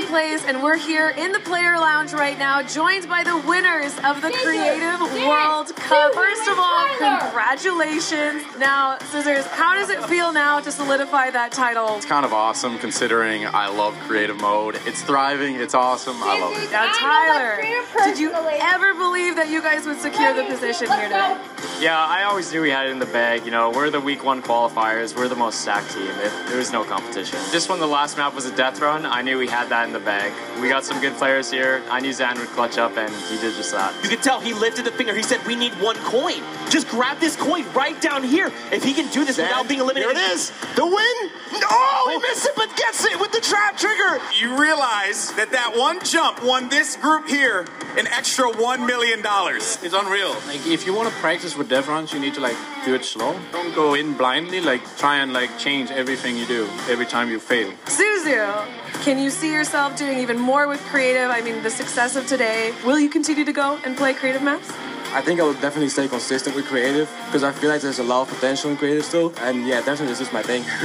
Plays, and we're here in the player lounge right now, joined by the winners of the Creative World Cup. First of all, congratulations. Now, Cizzorz, how does it feel now to solidify that title? It's kind of awesome considering I love creative mode. It's thriving, it's awesome, I love it. Now, Tyler, did you ever believe that you guys would secure the position here today? Yeah, I always knew we had it in the bag. You know, we're the week one qualifiers. We're the most stacked team. It, there was no competition. Just when the last map was a death run, I knew we had that in the bag. We got some good players here. I knew Zan would clutch up, and he did just that. You could tell he lifted the finger. He said, "We need one coin. Just grab this coin right down here. If he can do this without being eliminated, Here it is. The win. Oh, he missed it, but gets it with the trap trigger. You realize that that one jump won this group here an extra one million dollars. It's unreal. Like if you want to practice with death runs, you need to like do it slow. Don't go in blindly. Like try and like change everything you do every time you fail. Suezhoo, can you see yourself doing even more with creative? I mean, the success of today. Will you continue to go and play creative maps? I think I would definitely stay consistent with creative because I feel like there's a lot of potential in creative still. And yeah, definitely this is my thing.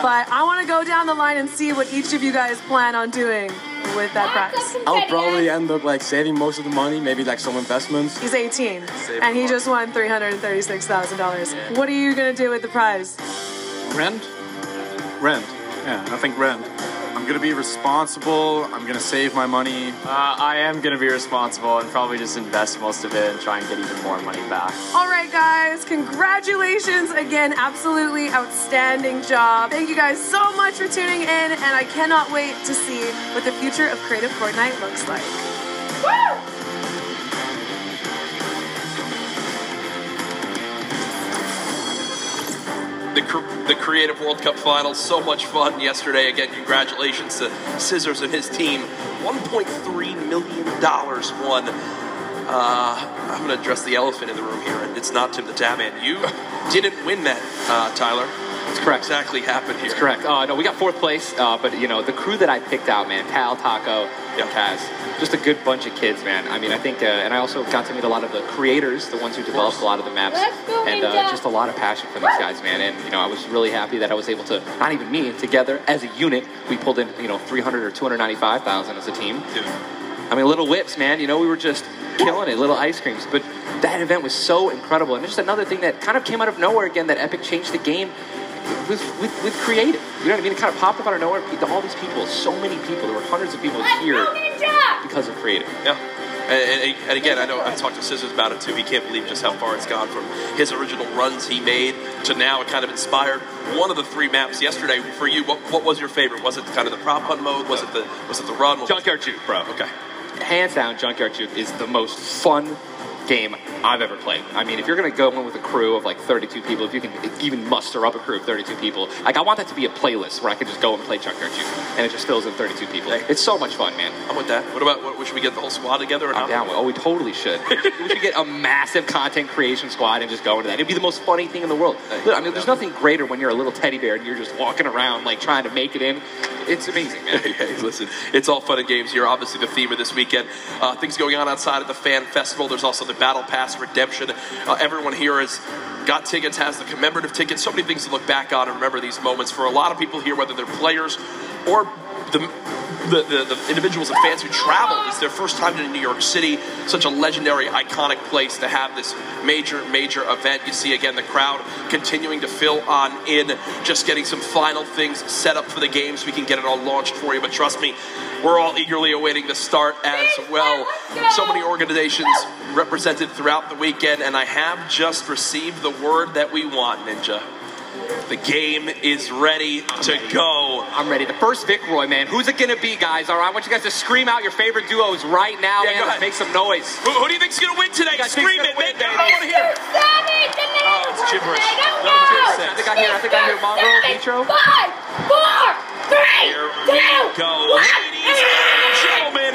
but I want to go down the line and see what each of you guys plan on doing with that prize. I'll probably end up like saving most of the money, maybe like some investments. He's 18, Save and he just won $336,000. What are you going to do with the prize? Rent, rent. Yeah, I think rent. I'm gonna be responsible. I'm gonna save my money. Uh, I am going to be responsible and probably just invest most of it and try and get even more money back. All right, guys, congratulations again. Absolutely outstanding job. Thank you guys so much for tuning in, and I cannot wait to see what the future of Creative Fortnite looks like. The, the Creative World Cup Finals. So much fun yesterday. Again, congratulations to Cizzorz and his team. $1.3 million won. Uh, I'm going to address the elephant in the room here, and it's not Tim the Tatman. You didn't win that, uh, Tyler. That's correct. Exactly happened here. That's correct. Uh, no, we got fourth place, uh, but you know the crew that I picked out, man, Cal, Taco, and Kaz, just a good bunch of kids, man. I mean, I think, uh, and I also got to meet a lot of the creators, the ones who developed a lot of the maps, and uh, just a lot of passion for these guys, man. And you know, I was really happy that I was able to, not even me, together as a unit, we pulled in, you know, 300 or 295,000 as a team. I mean, little whips, man. You know, we were just killing it, little ice creams. But that event was so incredible, and just another thing that kind of came out of nowhere again. That Epic changed the game with with, with creative. You know what I mean? It kind of popped up out of nowhere. To all these people, so many people. There were hundreds of people here because of creative. Yeah. And, and, and again, I know I talked to Cizzorz about it too. He can't believe just how far it's gone from his original runs he made to now. It kind of inspired one of the three maps yesterday for you. What, what was your favorite? Was it kind of the prop hunt mode? Was it the was it the run? Junkyard Juke, bro. Okay. Hands down, Junkyard Juke is the most fun game I've ever played. I mean, if you're gonna go in with a crew of like 32 people, if you can even muster up a crew of 32 people, like I want that to be a playlist where I can just go and play Junkyard Juke, and it just fills in 32 people. It's so much fun, man. I'm with that. What about what, should we get the whole squad together? Or I'm not? down with. Oh, we totally should. we should get a massive content creation squad and just go into that. It'd be the most funny thing in the world. Look, I mean, there's nothing greater when you're a little teddy bear and you're just walking around like trying to make it in. It's amazing, man. Hey, hey, listen, it's all fun and games here. Obviously, the theme of this weekend. Uh, things going on outside of the fan festival. There's also the Battle Pass redemption. Uh, everyone here has got tickets, has the commemorative tickets. So many things to look back on and remember these moments. For a lot of people here, whether they're players or the the, the, the individuals and fans who travel. It's their first time to New York City, such a legendary, iconic place to have this major, major event. You see again the crowd continuing to fill on in, just getting some final things set up for the game so we can get it all launched for you. But trust me, we're all eagerly awaiting the start as well. So many organizations represented throughout the weekend, and I have just received the word that we want, Ninja. The game is ready to go. I'm ready. The first Vic Roy, man. Who's it gonna be, guys? All right, I want you guys to scream out your favorite duos right now, Yeah, man. go Let's ahead. make some noise. Who, who do you think's gonna win today? guys Scream it, win, make it. baby? I want to hear. it. Oh, it's gibberish. No, I think I hear. I think I hear Mongraal, Nitro. Five, four, three, Here we go. Ladies and gentlemen,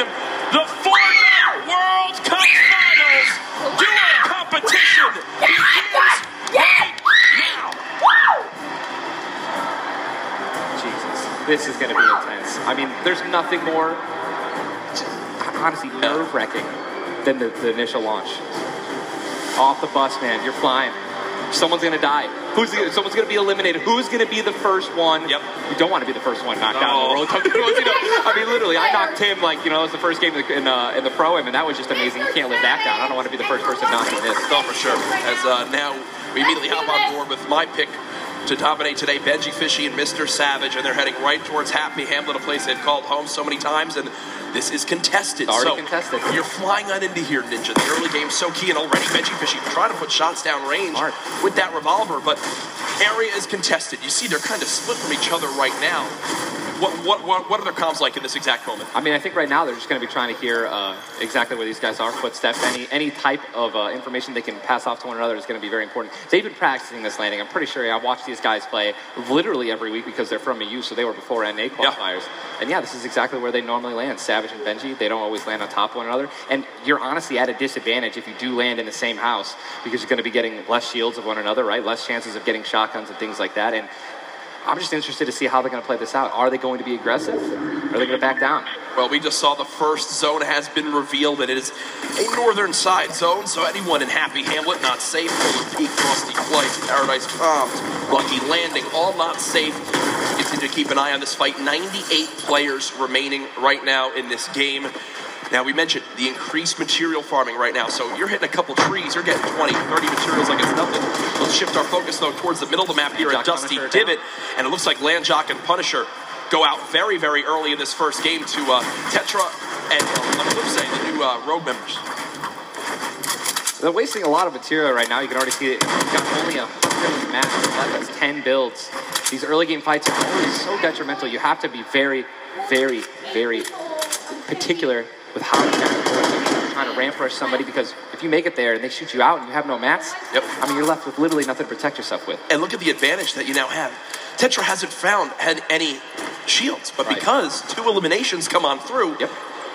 the Fortnite World Cup Finals duo competition begins right now. This is gonna be intense. I mean, there's nothing more, just, honestly, nerve-wracking than the, the initial launch. Off the bus, man. You're flying. Someone's gonna die. Who's the, someone's gonna be eliminated? Who's gonna be the first one? Yep. You don't want to be the first one knocked out in the World Cup. You know, I mean, literally, I knocked him like you know it was the first game in the, in, uh, in the pro am, and that was just amazing. You can't live that down. I don't want to be the first person knocked in this. Oh, for sure. As uh, now we immediately hop on board with my pick to dominate today, Benjyfishy and Mr. Savage, and they're heading right towards Happy Hamlet, a place they've called home so many times, and this is contested. Already so contested. You're flying on into here, Ninja. The early game's so key, and already Benjyfishy trying to put shots down range with that revolver, but area is contested. You see, they're kind of split from each other right now. What what what, what are their comms like in this exact moment? I mean, I think right now they're just going to be trying to hear uh, exactly where these guys are, footsteps, any any type of uh, information they can pass off to one another is going to be very important. They've been practicing this landing. I'm pretty sure I watched these guys play literally every week because they're from EU, so they were before NA qualifiers. And yeah, this is exactly where they normally land. Savage and Benji, they don't always land on top of one another. And you're honestly at a disadvantage if you do land in the same house because you're going to be getting less shields of one another, right? Less chances of getting shotguns and things like that. And I'm just interested to see how they're going to play this out. Are they going to be aggressive? Or are they going to back down? Well, we just saw the first zone has been revealed, and it is a northern side zone, so anyone in Happy Hamlet not safe. Peak, Frosty Flight, Paradise Palms, Lucky Landing, all not safe. Continue to keep an eye on this fight. 98 players remaining right now in this game. Now, we mentioned the increased material farming right now, so you're hitting a couple trees, you're getting 20, 30 materials like it's nothing. Let's shift our focus, though, towards the middle of the map here at Dusty Punisher Divot, and it looks like Landjock and Punisher go out very, very early in this first game to uh, Tetra and uh, on the flip side, the new uh, Rogue members. They're wasting a lot of material right now. You can already see it. You've got only a matches left. That's 10 builds. These early game fights are always so detrimental. You have to be very, very, very particular with how you are trying to ramp rush somebody because if you make it there and they shoot you out and you have no mats, yep. I mean, you're left with literally nothing to protect yourself with. And look at the advantage that you now have. Tetra hasn't found had any shields, but because two eliminations come on through,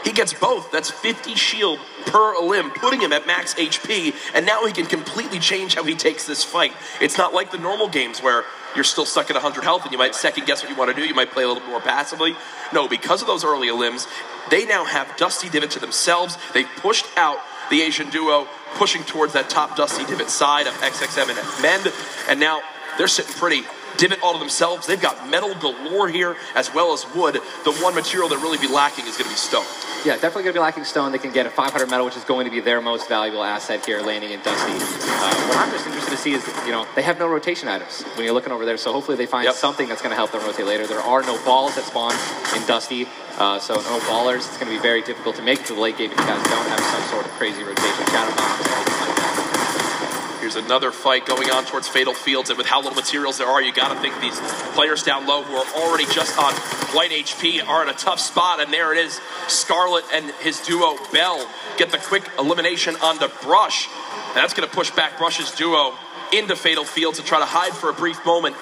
he gets both. That's 50 shield per limb, putting him at max HP, and now he can completely change how he takes this fight. It's not like the normal games where you're still stuck at 100 health and you might second guess what you want to do. You might play a little more passively. No, because of those early limbs, they now have Dusty Divot to themselves. They've pushed out the Asian duo, pushing towards that top Dusty Divot side of XXM and Mend, and now they're sitting pretty. Divot all to themselves. They've got metal galore here as well as wood. The one material that really be lacking is going to be stone. Yeah, definitely going to be lacking stone. They can get a 500 metal, which is going to be their most valuable asset here, landing in Dusty. Uh, what I'm just interested to see is, you know, they have no rotation items when you're looking over there, so hopefully they find something that's going to help them rotate later. There are no balls that spawn in Dusty, uh, so no ballers. It's going to be very difficult to make it to the late game if you guys don't have some sort of crazy rotation. Shadow bombs, anything like that. Here's another fight going on towards Fatal Fields, and with how little materials there are, you got to think these players down low who are already just on light HP are in a tough spot. And there it is, Scarlet and his duo Bell get the quick elimination on the Brush. And that's going to push back Brush's duo into Fatal Fields to try to hide for a brief moment.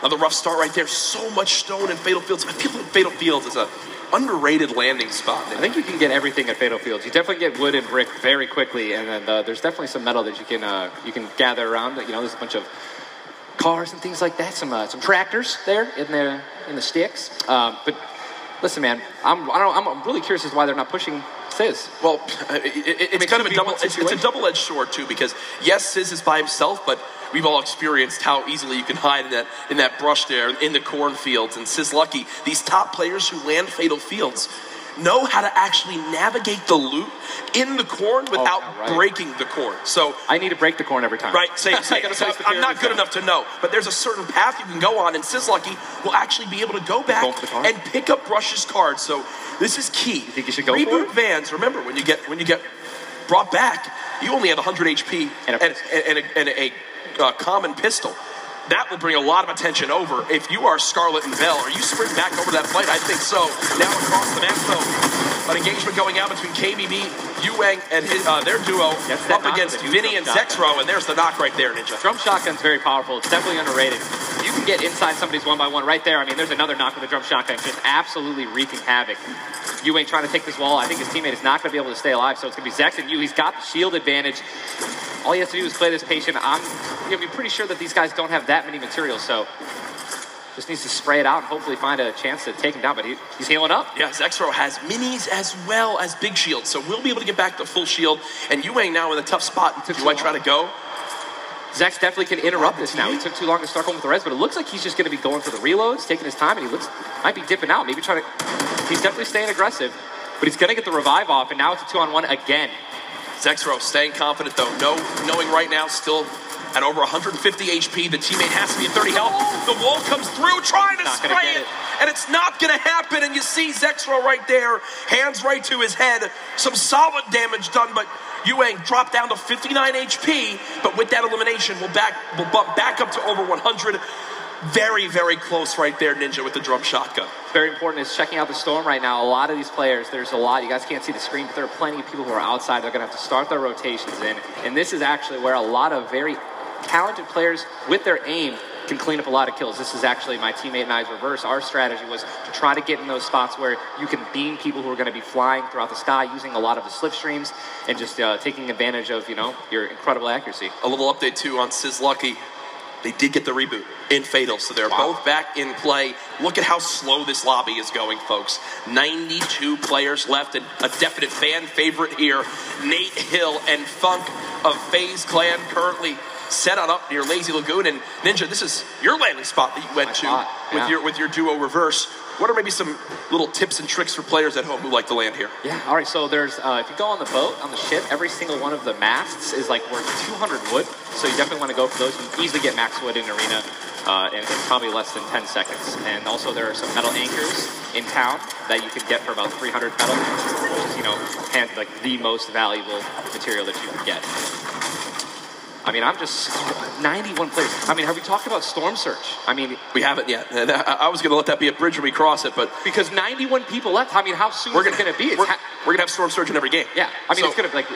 Another rough start right there. So much stone in Fatal Fields. I feel like Fatal Fields is a underrated landing spot. I think you can get everything at Fatal Fields. You definitely get wood and brick very quickly, and then uh, there's definitely some metal that you can uh, you can gather around. You know, there's a bunch of cars and things like that. Some uh, some tractors there in the in the sticks. Um, but listen, man, I'm I don't, I'm really curious as to why they're not pushing Sizz. Well, it, it, it's kind of a double. It's, it's a double-edged sword too, because yes, Sizz is by himself, but we've all experienced how easily you can hide in that in that brush there in the cornfields. And Sis Lucky, these top players who land fatal fields know how to actually navigate the loot in the corn without right. breaking the corn. So I need to break the corn every time. Right, gotta So I'm not good enough to know, but there's a certain path you can go on, and Sizlucky will actually be able to go back and pick up Brush's card. So this is key. You think you should go for Reboot Vans. Remember when you get when you get brought back, you only had 100 HP and a, and, and a, and a, uh, common pistol. That will bring a lot of attention over. If you are Scarlet and Bell, are you sprint back over that fight? I think so. Now across the map, though, an engagement going out between KBB, Yuang, and his, uh, their duo up against Vinny and. Zexrow, and there's the knock right there, Ninja. Drum shotgun's very powerful. It's definitely underrated. You can get inside somebody's one by one right there. I mean, there's another knock with a drum shotgun, just absolutely wreaking havoc. Yu ain't trying to take this wall. I think his teammate is not going to be able to stay alive, so it's going to be Zex and Yu. He's got the shield advantage. All he has to do is play this patient. I'm going to be pretty sure that these guys don't have that many materials, so just needs to spray it out and hopefully find a chance to take him down. But he, he's healing up. Yeah, Zexrow has minis as well as big shields, so we'll be able to get back to full shield. And Yuang now in a tough spot. Do I try to go? Zex definitely can interrupt this now. He took too long to start going with the res, but it looks like he's just going to be going for the reloads, taking his time, and he looks might be dipping out, maybe trying to. He's definitely staying aggressive, but he's going to get the revive off, and now it's a two on one again. Zexrow staying confident though, no, knowing right now still at over 150 HP. The teammate has to be at 30 health. The wall comes through, trying to Not spray it, it. and it's not going to happen. And you see Zexrow right there, hands right to his head. Some solid damage done, but Yuang dropped down to 59 HP. But with that elimination, we'll back, we'll bump back up to over 100. Very, very close right there, Ninja, with the drum shotgun. Very important is checking out the storm right now. A lot of these players, there's a lot. You guys can't see the screen, but there are plenty of people who are outside. They're going to have to start their rotations in, and this is actually where a lot of very talented players with their aim can clean up a lot of kills. This is actually my teammate and I's reverse. Our strategy was to try to get in those spots where you can beam people who are going to be flying throughout the sky using a lot of the slipstreams and just uh, taking advantage of, you know, your incredible accuracy. A little update too on Sizz Lucky. They did get the reboot in Fatal, so they're both back in play. Look at how slow this lobby is going, folks. 92 players left, and a definite fan favorite here. Nate Hill and Funk of FaZe Clan currently set on up near Lazy Lagoon. And Ninja, this is your landing spot that you went to spot, with your with your duo reverse. What are maybe some little tips and tricks for players at home who like to land here? Yeah. All right. So there's, uh, if you go on the boat on the ship, every single one of the masts is like worth 200 wood. So you definitely want to go for those. You can easily get max wood in arena uh, in, in probably less than 10 seconds. And also there are some metal anchors in town that you can get for about 300 metal, which is you know hand, like the most valuable material that you can get. I mean, I'm just 91 players. I mean, have we talked about Storm Surge? I mean, we haven't yet. I uh, I was going to let that be a bridge when we cross it, but because 91 people left. I mean, how soon We're is it going to be? It's we're, ha- we're gonna have Storm Surge in every game. Yeah, I mean, So- it's gonna be like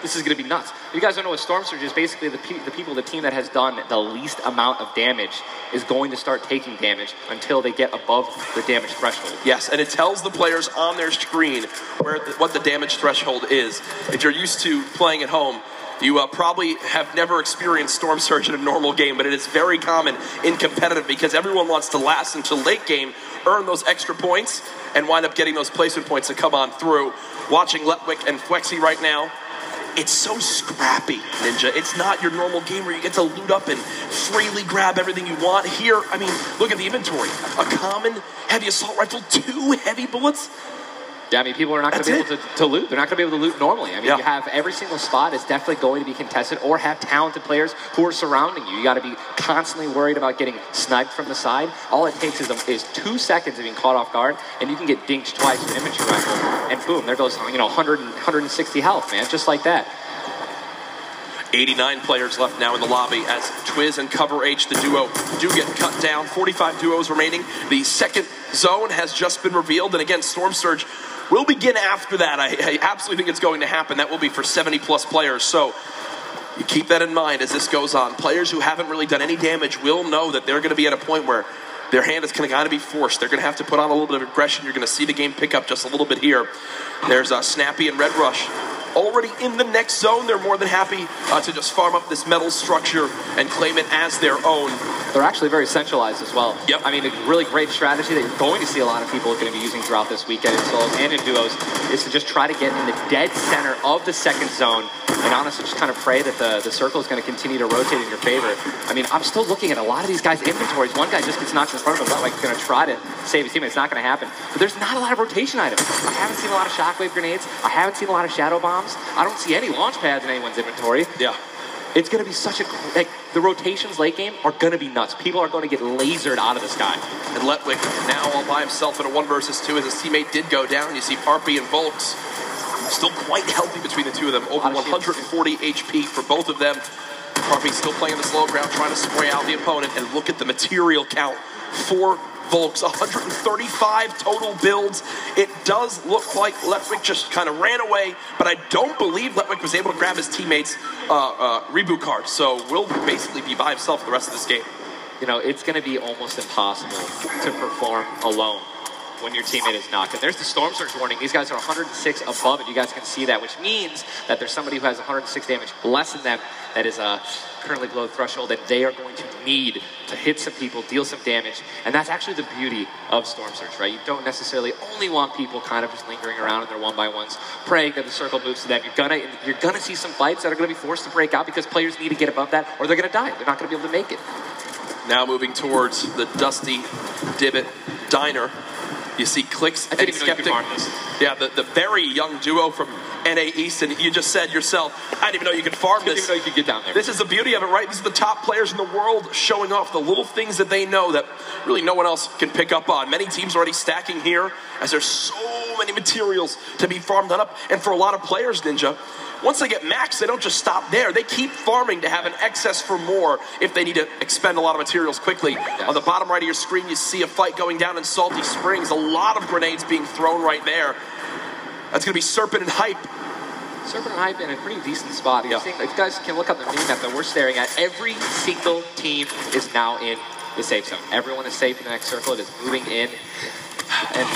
this is gonna be nuts. If you guys don't know what Storm Surge is, basically the pe- the people, the team that has done the least amount of damage is going to start taking damage until they get above the damage threshold. Yes, and it tells the players on their screen where the, what the damage threshold is. If you're used to playing at home, you uh, probably have never experienced Storm Surge in a normal game, but it is very common in competitive because everyone wants to last until late game, earn those extra points, and wind up getting those placement points to come on through. Watching Letwick and Flexi right now, it's so scrappy, Ninja. It's not your normal game where you get to loot up and freely grab everything you want. Here, I mean, look at the inventory. A common heavy assault rifle, two heavy bullets. Yeah, I mean, people are not going to be able to, to loot. They're not going to be able to loot normally. I mean, you have every single spot is definitely going to be contested or have talented players who are surrounding you. You got to be constantly worried about getting sniped from the side. All it takes is, a, is two seconds of being caught off guard, and you can get dinked twice with an infantry rifle, and boom, there goes, you know, 100, 160 health, man, just like that. 89 players left now in the lobby as Twiz and Cover H, the duo, do get cut down. 45 duos remaining. The second zone has just been revealed, and again, Storm Surge will begin after that. I, I absolutely think it's going to happen. That will be for 70 plus players. So you keep that in mind as this goes on. Players who haven't really done any damage will know that they're going to be at a point where their hand is going to be forced. They're going to have to put on a little bit of aggression. You're going to see the game pick up just a little bit here. There's uh, Snappy and Red Rush already in the next zone. They're more than happy uh, to just farm up this metal structure and claim it as their own. They're actually very centralized as well. Yep. I mean, a really great strategy that you're going to see a lot of people are going to be using throughout this weekend in solos and in duos is to just try to get in the dead center of the second zone and honestly just kind of pray that the, the circle is going to continue to rotate in your favor. I mean, I'm still looking at a lot of these guys' inventories. One guy just gets knocked in front of him, like going to try to save his teammate. It's not going to happen. But there's not a lot of rotation items. I haven't seen a lot of shockwave grenades. I haven't seen a lot of shadow bombs. I don't see any launch pads in anyone's inventory. Yeah. It's going to be such a like the rotations late game are going to be nuts. People are going to get lasered out of the sky. And Letwick now all by himself in a one versus two as his teammate did go down. You see Parpy and Volx still quite healthy between the two of them. Over 140 HP for both of them. Parpy still playing the slow ground, trying to spray out the opponent. And look at the material count for Volx. 135 total builds. It does look like Letwick just kind of ran away, but I don't believe Letwick was able to grab his teammates' uh, uh, reboot card. So will basically be by himself for the rest of this game. You know, it's going to be almost impossible to perform alone when your teammate is knocked. And there's the Storm Surge warning. These guys are 106 above it. You guys can see that, which means that there's somebody who has 106 damage less than them that is uh, currently below the threshold, and they are going to need to hit some people, deal some damage. And that's actually the beauty of Storm Surge, right? You don't necessarily only want people kind of just lingering around in their one by ones, praying that the circle moves to them. You're gonna you're gonna see some fights that are gonna be forced to break out because players need to get above that, or they're gonna die. They're not gonna be able to make it. Now moving towards the Dusty Divot Diner. You see Clix I and didn't even know you Skeptic. Yeah, the, the very young duo from NA East, and you just said yourself, I didn't even know you could farm this. Didn't this. even know you could get down there. This is the beauty of it, right? These are the top players in the world showing off the little things that they know that really no one else can pick up on. Many teams are already stacking here as there's so many materials to be farmed up. And for a lot of players, Ninja, once they get max, they don't just stop there. They keep farming to have an excess for more if they need to expend a lot of materials quickly. On the bottom right of your screen, you see a fight going down in Salty Springs. A lot of grenades being thrown right there. That's going to be Serpent and Hype. Serpent and Hype in a pretty decent spot. You're seeing- if you guys can look up the mini map that we're staring at, every single team is now in the safe zone. Everyone is safe in the next circle. It is moving in. And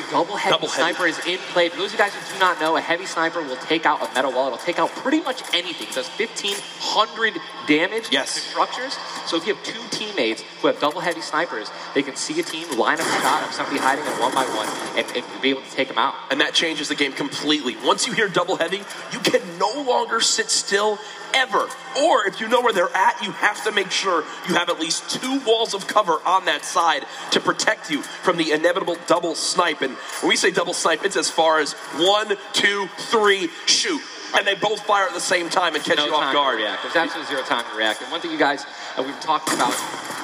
this is now see, double heavy Double heavy. sniper is in play. For those of you guys who do not know, a heavy sniper will take out a metal wall. It'll take out pretty much anything. It does 1,500 damage Yes. to structures. So if you have two teammates who have double heavy snipers, they can see a team line up a shot of somebody hiding in one by one and, and be able to take them out. and that changes the game completely. Once you hear double heavy, you can no longer sit still ever. Or if you know where they're at, you have to make sure you have at least two walls of cover on that side to protect you from the inevitable double snipe. And when we say double snipe, it's as far as one, two, three, shoot. And they both fire at the same time and catch no you off guard. react. There's absolutely zero time to react. And one thing you guys uh, we've talked about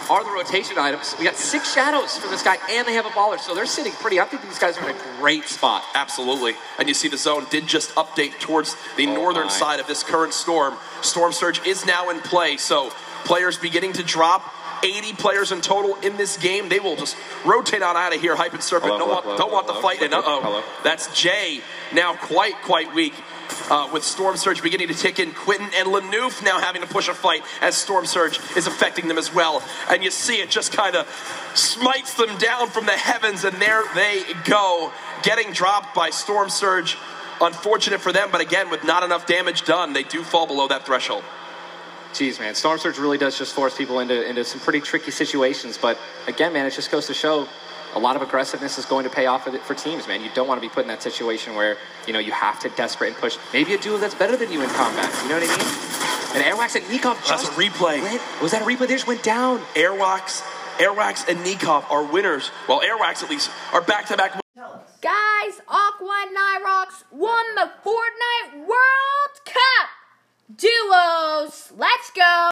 are the rotation items. We got six shadows for this guy, and they have a baller, so they're sitting pretty. I think these guys are in a great spot. Absolutely. And you see the zone did just update towards the northern Oh my. side of this current storm. Storm Surge is now in play, so players beginning to drop. 80 players in total in this game. They will just rotate on out of here. Hype and Serpent Hello, don't, hello, want, hello, don't want the fight. And uh oh, that's Jay now quite, quite weak. Uh, with Storm Surge beginning to tick in, Quinton and Lanoof now having to push a fight as Storm Surge is affecting them as well. And you see it just kind of smites them down from the heavens, and there they go, getting dropped by Storm Surge. Unfortunate for them, but again, with not enough damage done, they do fall below that threshold. Jeez, man, Storm Surge really does just force people into into some pretty tricky situations. But again, man, it just goes to show a lot of aggressiveness is going to pay off for, the, for teams, man. You don't want to be put in that situation where you know you have to desperate and push. Maybe a duo that's better than you in combat. You know what I mean? And Airwaks and Nikov That's a replay. went- Was that a replay? They just went down. Airwaks, Airwaks and Nikov are winners. Well, Airwaks at least are back to back. Guys, Aqua and Nyhrox won the Fortnite World Cup! Duos, let's go!